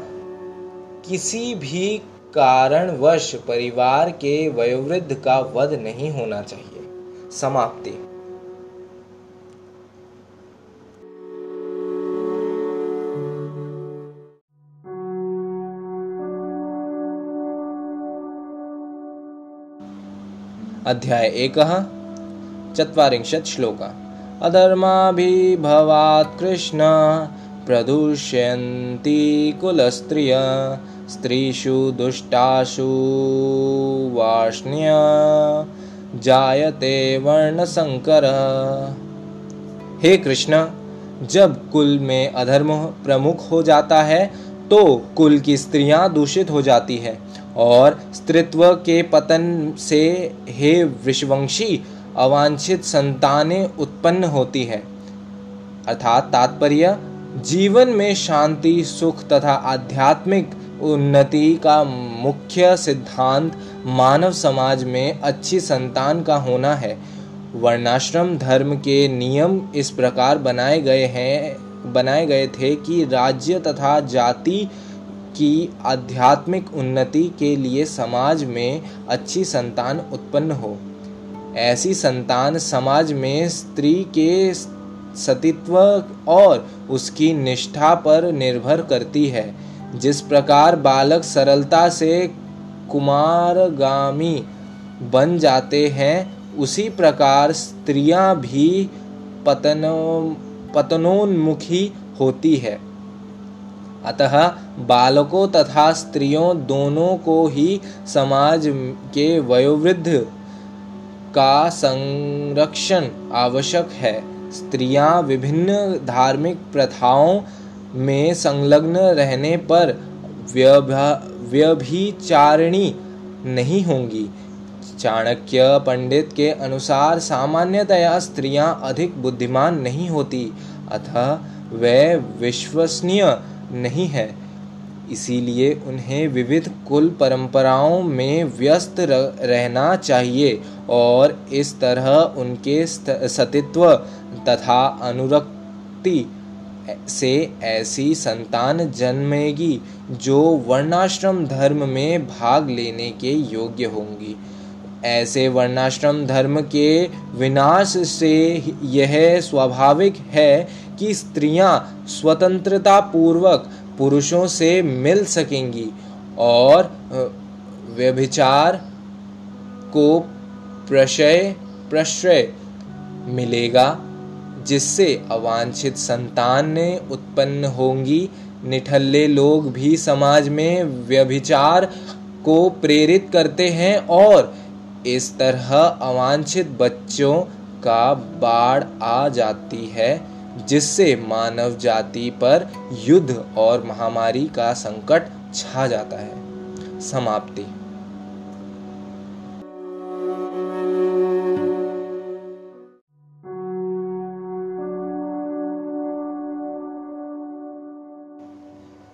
किसी भी कारणवश परिवार के वयोवृद्ध का वध नहीं होना चाहिए। समाप्ति। अध्याय एक, चत्वारिंशत् श्लोका। अधर्माभिभवात् कृष्ण। प्रदूष्यन्ति कुलस्त्रिय, स्त्रीषु दुष्टाशु वाष्ण्य। जायते वर्णशंकर। हे कृष्ण, जब कुल में अधर्म प्रमुख हो जाता है तो कुल की स्त्रियाँ दूषित हो जाती है। और स्त्रीत्व के पतन से हे विश्ववंशी अवांछित संतानें उत्पन्न होती है। अर्थात तात्पर्य, जीवन में शांति, सुख तथा आध्यात्मिक उन्नति का मुख्य सिद्धांत मानव समाज में अच्छी संतान का होना है। वर्णाश्रम धर्म के नियम इस प्रकार बनाए गए हैं, बनाए गए थे कि राज्य तथा जाति की आध्यात्मिक उन्नति के लिए समाज में अच्छी संतान उत्पन्न हो। ऐसी संतान समाज में स्त्री के सतीत्व और उसकी निष्ठा पर निर्भर करती है। जिस प्रकार बालक सरलता से कुमारगामी बन जाते हैं, उसी प्रकार स्त्रियाँ भी पतनो, पतनोन्मुखी होती है। अतः बालकों तथा स्त्रियों दोनों को ही समाज के वयोवृद्ध का संरक्षण आवश्यक है। स्त्रियाँ विभिन्न धार्मिक प्रथाओं में संलग्न रहने पर व्यभिचारिणी नहीं होंगी। चाणक्य पंडित के अनुसार सामान्यतया स्त्रियाँ अधिक बुद्धिमान नहीं होती, अतः वे विश्वसनीय नहीं है। इसीलिए उन्हें विविध कुल परंपराओं में व्यस्त रहना चाहिए और इस तरह उनके सतित्व तथा अनुरक्ति से ऐसी संतान जन्मेगी जो वर्णाश्रम धर्म में भाग लेने के योग्य होंगी। ऐसे वर्णाश्रम धर्म के विनाश से यह स्वाभाविक है कि स्त्रियाँ स्वतंत्रता पूर्वक पुरुषों से मिल सकेंगी और व्यभिचार को प्रशय, प्रश्रय मिलेगा, जिससे अवांछित संतानें उत्पन्न होंगी। निठल्ले लोग भी समाज में व्यभिचार को प्रेरित करते हैं और इस तरह अवांछित बच्चों का बाढ़ आ जाती है। जिससे मानव जाति पर युद्ध और महामारी का संकट छा जाता है। समाप्ति।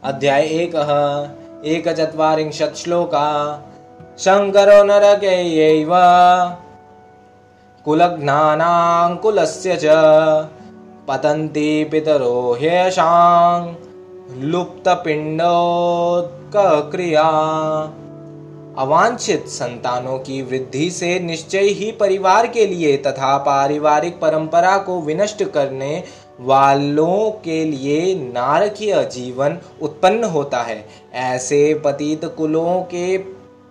अध्याय एक। एक चत्वारिंशत् श्लोका शङ्करो नरकैयैव कुलज्ञानाङ्कुलस्य च। पतन्ति पितरो ह्येषां लुप्तपिण्डोत्क्रिया अवांछित संतानों की वृद्धि से निश्चय ही परिवार के लिए तथा पारिवारिक परंपरा को विनष्ट करने वालों के लिए नारकीय जीवन उत्पन्न होता है। ऐसे पतित कुलों के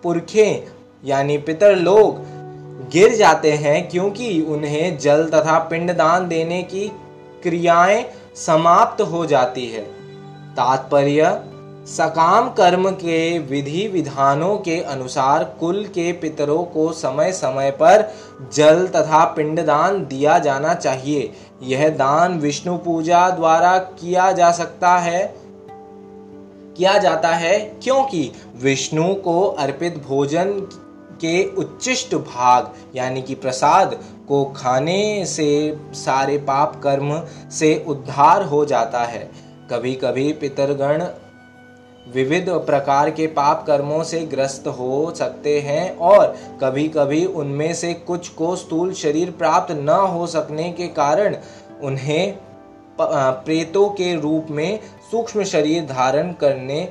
पुरखे, यानी पितर लोग, गिर जाते हैं क्योंकि उन्हें जल तथा पिंडदान देने की क्रियाएँ समाप्त हो जाती है। तात्पर्य, सकाम कर्म के विधि विधानों के अनुसार कुल के पितरों को समय समय पर जल तथा पिंडदान दिया जाना चाहिए। यह दान विष्णु पूजा द्वारा किया जा सकता है। किया जाता है क्योंकि विष्णु को अर्पित भोजन के उच्चिष्ट भाग, यानी कि प्रसाद, को खाने से सारे पाप कर्म से उद्धार हो जाता है। कभी कभी पितरगण विविध प्रकार के पाप कर्मों से ग्रस्त हो सकते हैं और कभी कभी उनमें से कुछ को स्थूल शरीर प्राप्त न हो सकने के कारण उन्हें प्रेतों के रूप में सूक्ष्म शरीर धारण करने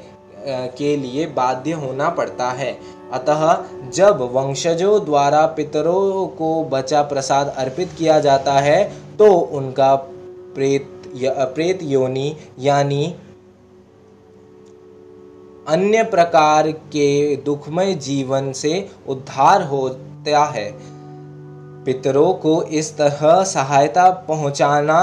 के लिए बाध्य होना पड़ता है। अतः जब वंशजों द्वारा पितरों को बचा प्रसाद अर्पित किया जाता है तो उनका प्रेत प्रेत योनि यानी अन्य प्रकार के दुखमय जीवन से उद्धार होता है। पितरों को इस तरह सहायता पहुंचाना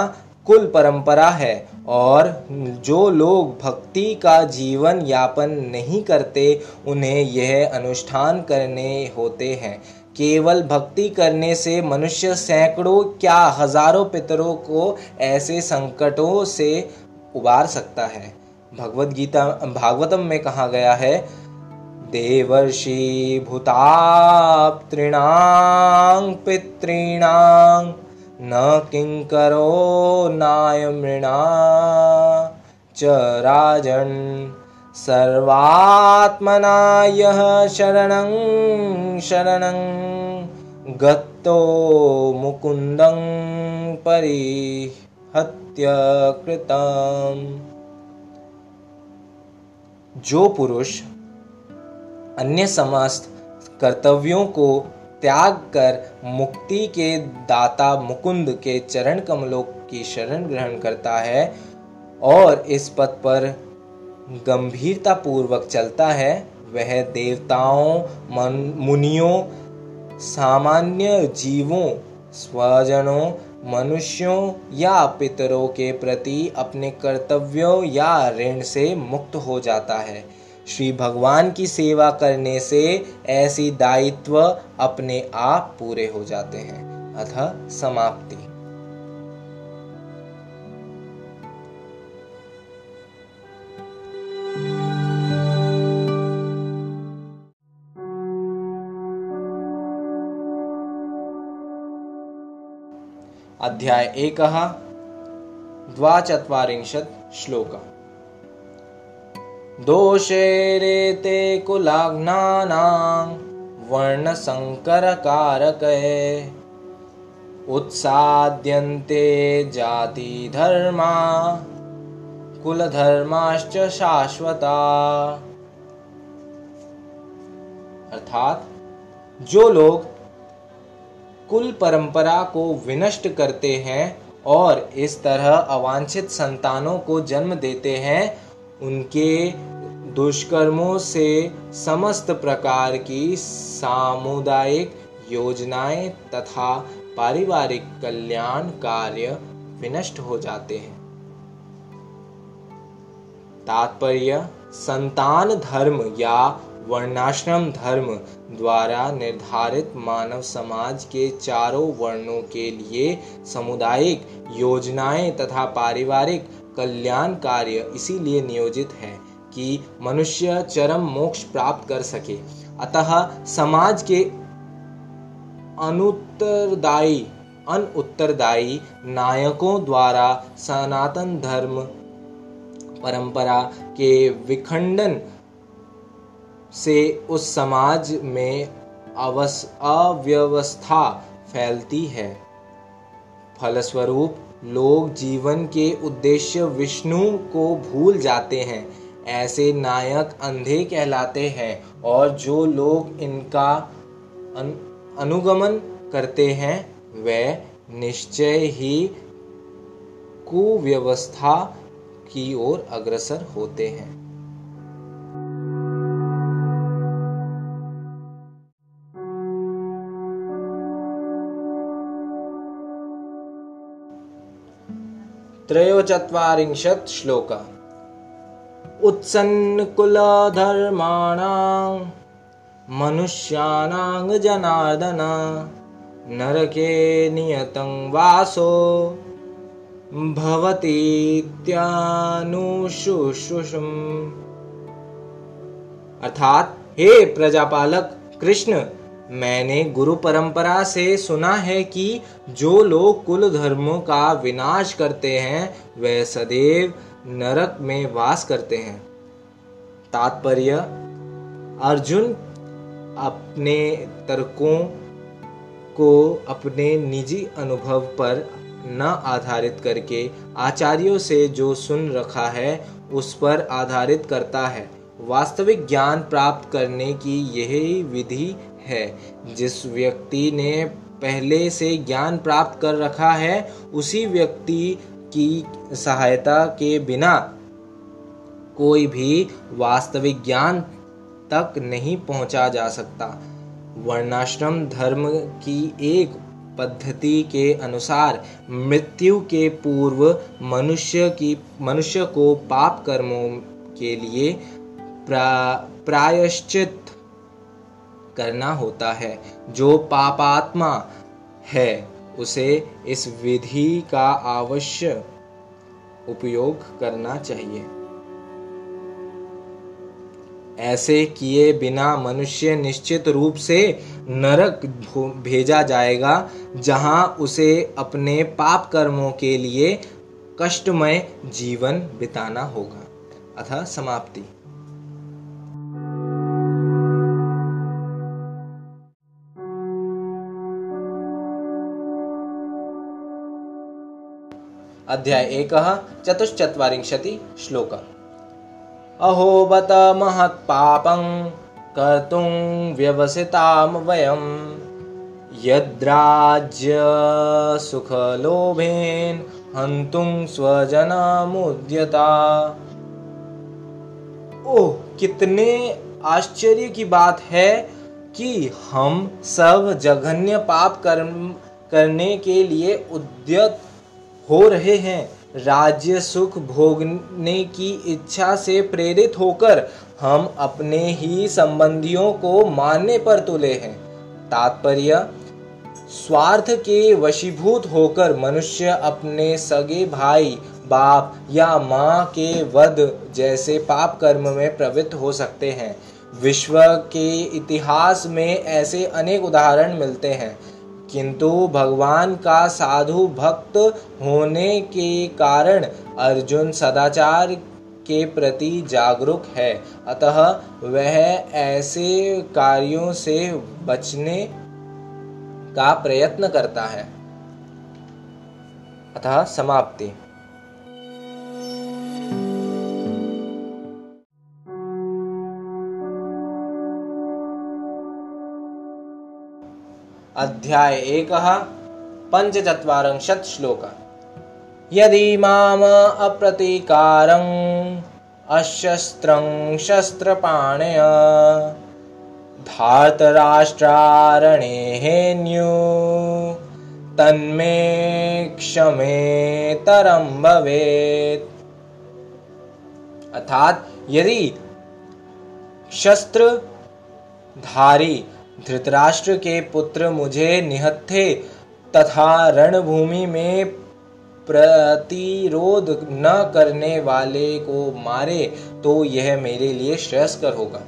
कुल परंपरा है और जो लोग भक्ति का जीवन यापन नहीं करते, उन्हें यह अनुष्ठान करने होते हैं। केवल भक्ति करने से मनुष्य सैकड़ों, क्या हज़ारों पितरों को ऐसे संकटों से उबार सकता है? भगवत गीता, भागवतम में कहा गया है, देवर्षि भूताप्तॄणां पितॄणां न किङ्करो नायमृणा च राजन् सर्वात्मना यः शरणं शरणं गत्तो मुकुन्दं परिहत्य कृतम्। जो पुरुष अन्य समस्त कर्तव्यों को त्याग कर मुक्ति के दाता मुकुंद के चरण कमलों की शरण ग्रहण करता है और इस पथ पर गंभीरता पूर्वक चलता है। वह देवताओं मुनियों, सामान्य जीवों, स्वजनों, मनुष्यों या पितरों के प्रति अपने कर्तव्यों या ऋण से मुक्त हो जाता है। श्री भगवान की सेवा करने से ऐसी दायित्व अपने आप पूरे हो जाते हैं। अतः समाप्ति। अध्याय एक, द्वाचत्वारिंशत् श्लोक दोषेरेते कुलाघ्नानां वर्णसङ्करकारकये उत्साद्यन्ते जातिधर्मा, कुलधर्माश्च शाश्वता। अर्थात, जो लोग कुल परंपरा को विनष्ट करते हैं और इस तरह अवांछित संतानों को जन्म देते हैं उनके दुष्कर्मों से समस्त प्रकार की सामुदायिक योजनाएँ तथा पारिवारिक कल्याण कार्य विनष्ट हो जाते हैं। तात्पर्य, संतान धर्म या वर्णाश्रम धर्म द्वारा निर्धारित मानव समाज के चारों वर्णों के लिए सामुदायिक योजनाएँ तथा पारिवारिक कल्याण कार्य इसीलिए नियोजित है कि मनुष्य चरम मोक्ष प्राप्त कर सके। अतः समाज के अनुत्तरदायी अन उत्तरदायी नायकों द्वारा सनातन धर्म परंपरा के विखंडन से उस समाज में अवस, अव्यवस्था फैलती है। फलस्वरूप लोग जीवन के उद्देश्य विष्णु को भूल जाते हैं। ऐसे नायक अंधे कहलाते हैं और जो लोग इनका अनुगमन करते हैं, वे निश्चय ही कुव्यवस्था की ओर अग्रसर होते हैं। त्रयोचत्वारिंशत् श्लोक। उत्सन्नकुलधर्माणां मनुष्याणां जनार्दन नरके नियतं वासो भवतीत्यानुशुश्रुषम्। अर्थात हे प्रजापालक कृष्ण मैंने गुरु परंपरा से सुना है कि जो लोग कुल धर्मों का विनाश करते हैं वे सदैव नरक में वास करते हैं। तात्पर्य, अर्जुन अपने तर्कों को अपने निजी अनुभव पर न आधारित करके, आचार्यों से जो सुन रखा है, उस पर आधारित करता है। वास्तविक ज्ञान प्राप्त करने की यही विधि है। जिस व्यक्ति ने पहले से ज्ञान प्राप्त कर रखा है उसी व्यक्ति की सहायता के बिना कोई भी वास्तविक ज्ञान तक नहीं पहुँचा जा सकता। वर्णाश्रम धर्म की एक पद्धति के अनुसार मृत्यु के पूर्व मनुष्य की मनुष्य को पाप कर्मों के लिए प्रा, प्रायश्चित करना होता है। जो पापात्मा है, उसे इस विधि का अवश्य उपयोग करना चाहिए। ऐसे किए बिना मनुष्य निश्चित रूप से नरक भेजा जाएगा, जहाँ उसे अपने पाप कर्मों के लिए कष्टमय जीवन बिताना होगा। अथा समाप्ति। अध्याय एक, चतुश्चत्वारिंशति श्लोक। अहो बत महत्पापं कर्तुं व्यवसितां वयं। यद्राज्य सुखलोभेन हन्तुं स्वजनमुद्यता। ओह, कितने आश्चर्य की बात है कि हम सब जघन्य पाप कर्म करने के लिए उद्यत हो रहे हैं। राज्य सुख भोगने की इच्छा से प्रेरित होकर हम अपने ही संबंधियों को मानने पर तुले हैं। तात्पर्य, स्वार्थ के वशीभूत होकर मनुष्य अपने सगे भाई, बाप या माँ के वध जैसे पाप कर्म में प्रवृत्त हो सकते हैं। विश्व के इतिहास में ऐसे अनेक उदाहरण मिलते हैं। किंतु भगवान का साधु भक्त होने के कारण अर्जुन सदाचार के प्रति जागरूक है। अतः वह ऐसे कार्यों से बचने का प्रयत्न करता है। अतः समाप्ति। अध्याय एक पंचचत्वारिंशत् श्लोक। यदि माम अप्रतीकारं अशस्त्रं शस्त्रपाणय धार्तराष्ट्रारणेहेन्यु तन्मे क्षमेतरं भवेत्। अर्थात यदि शस्त्र धारी धृतराष्ट्र के पुत्र मुझे निहत्थे तथा रणभूमि में प्रतिरोध न करने वाले को मारे तो यह मेरे लिए श्रेयस्कर होगा।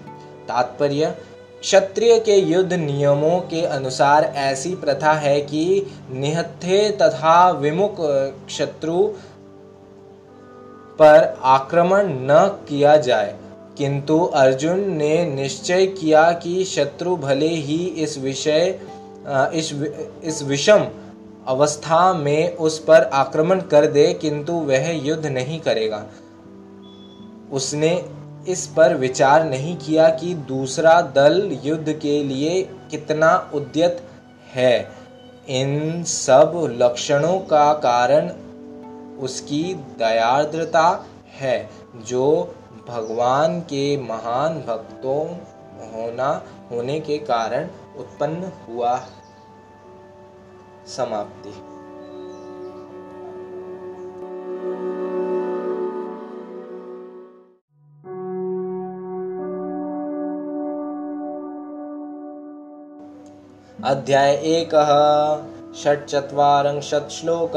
तात्पर्य, क्षत्रिय के युद्ध नियमों के अनुसार ऐसी प्रथा है कि निहत्थे तथा विमुख शत्रु पर आक्रमण न किया जाए। किंतु अर्जुन ने निश्चय किया कि शत्रु भले ही इस विषय इस इस विषम अवस्था में उस पर आक्रमण कर दे, किंतु वह युद्ध नहीं करेगा। उसने इस पर विचार नहीं किया कि दूसरा दल युद्ध के लिए कितना उद्यत है। इन सब लक्षणों का कारण उसकी दयाद्रता है, जो भगवान के महान भक्तों होना, होने के कारण उत्पन्न हुआ समाप्ति। अध्याय एक षट्चत्वारिंशत् श्लोक।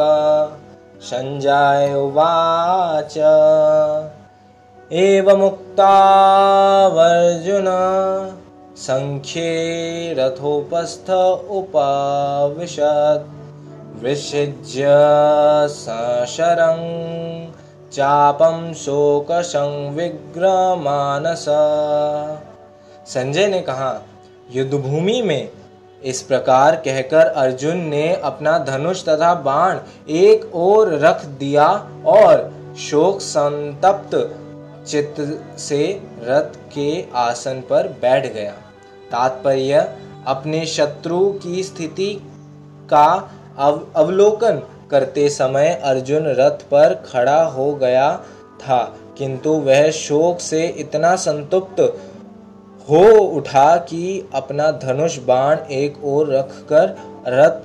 सञ्जय उवाच। एवमुक्तावर्जुन सङ्ख्ये रथोपस्थ उपविशत्। विसृज्य सशरं चापं शोकसंविग्रमानस संजय ने कहा, युद्धभूमि में इस प्रकार कहकर अर्जुन ने अपना धनुष तथा बाण एक ओर रख दिया और शोक संतप्त चित्त से रथ के आसन पर बैठ गया। तात्पर्य अपने शत्रु की स्थिति का अव, अवलोकन करते समय अर्जुन रथ पर खड़ा हो गया था किंतु वह शोक से इतना संतुप्त हो उठा कि अपना धनुष बाण एक ओर रखकर रथ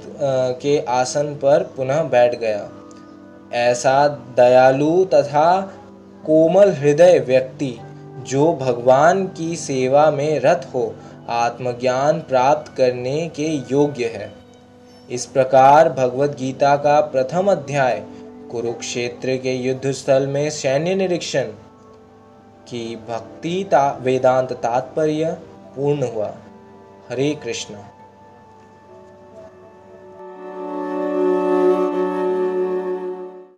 के आसन पर पुनः बैठ गया। ऐसा दयालु तथा कोमल हृदय व्यक्ति जो भगवान की सेवा में रत हो आत्मज्ञान प्राप्त करने के योग्य है। इस प्रकार भगवत गीता का प्रथम अध्याय कुरुक्षेत्र के युद्ध स्थल में सैन्य निरीक्षण की भक्ति ता, वेदांत तात्पर्य पूर्ण हुआ। हरे कृष्ण।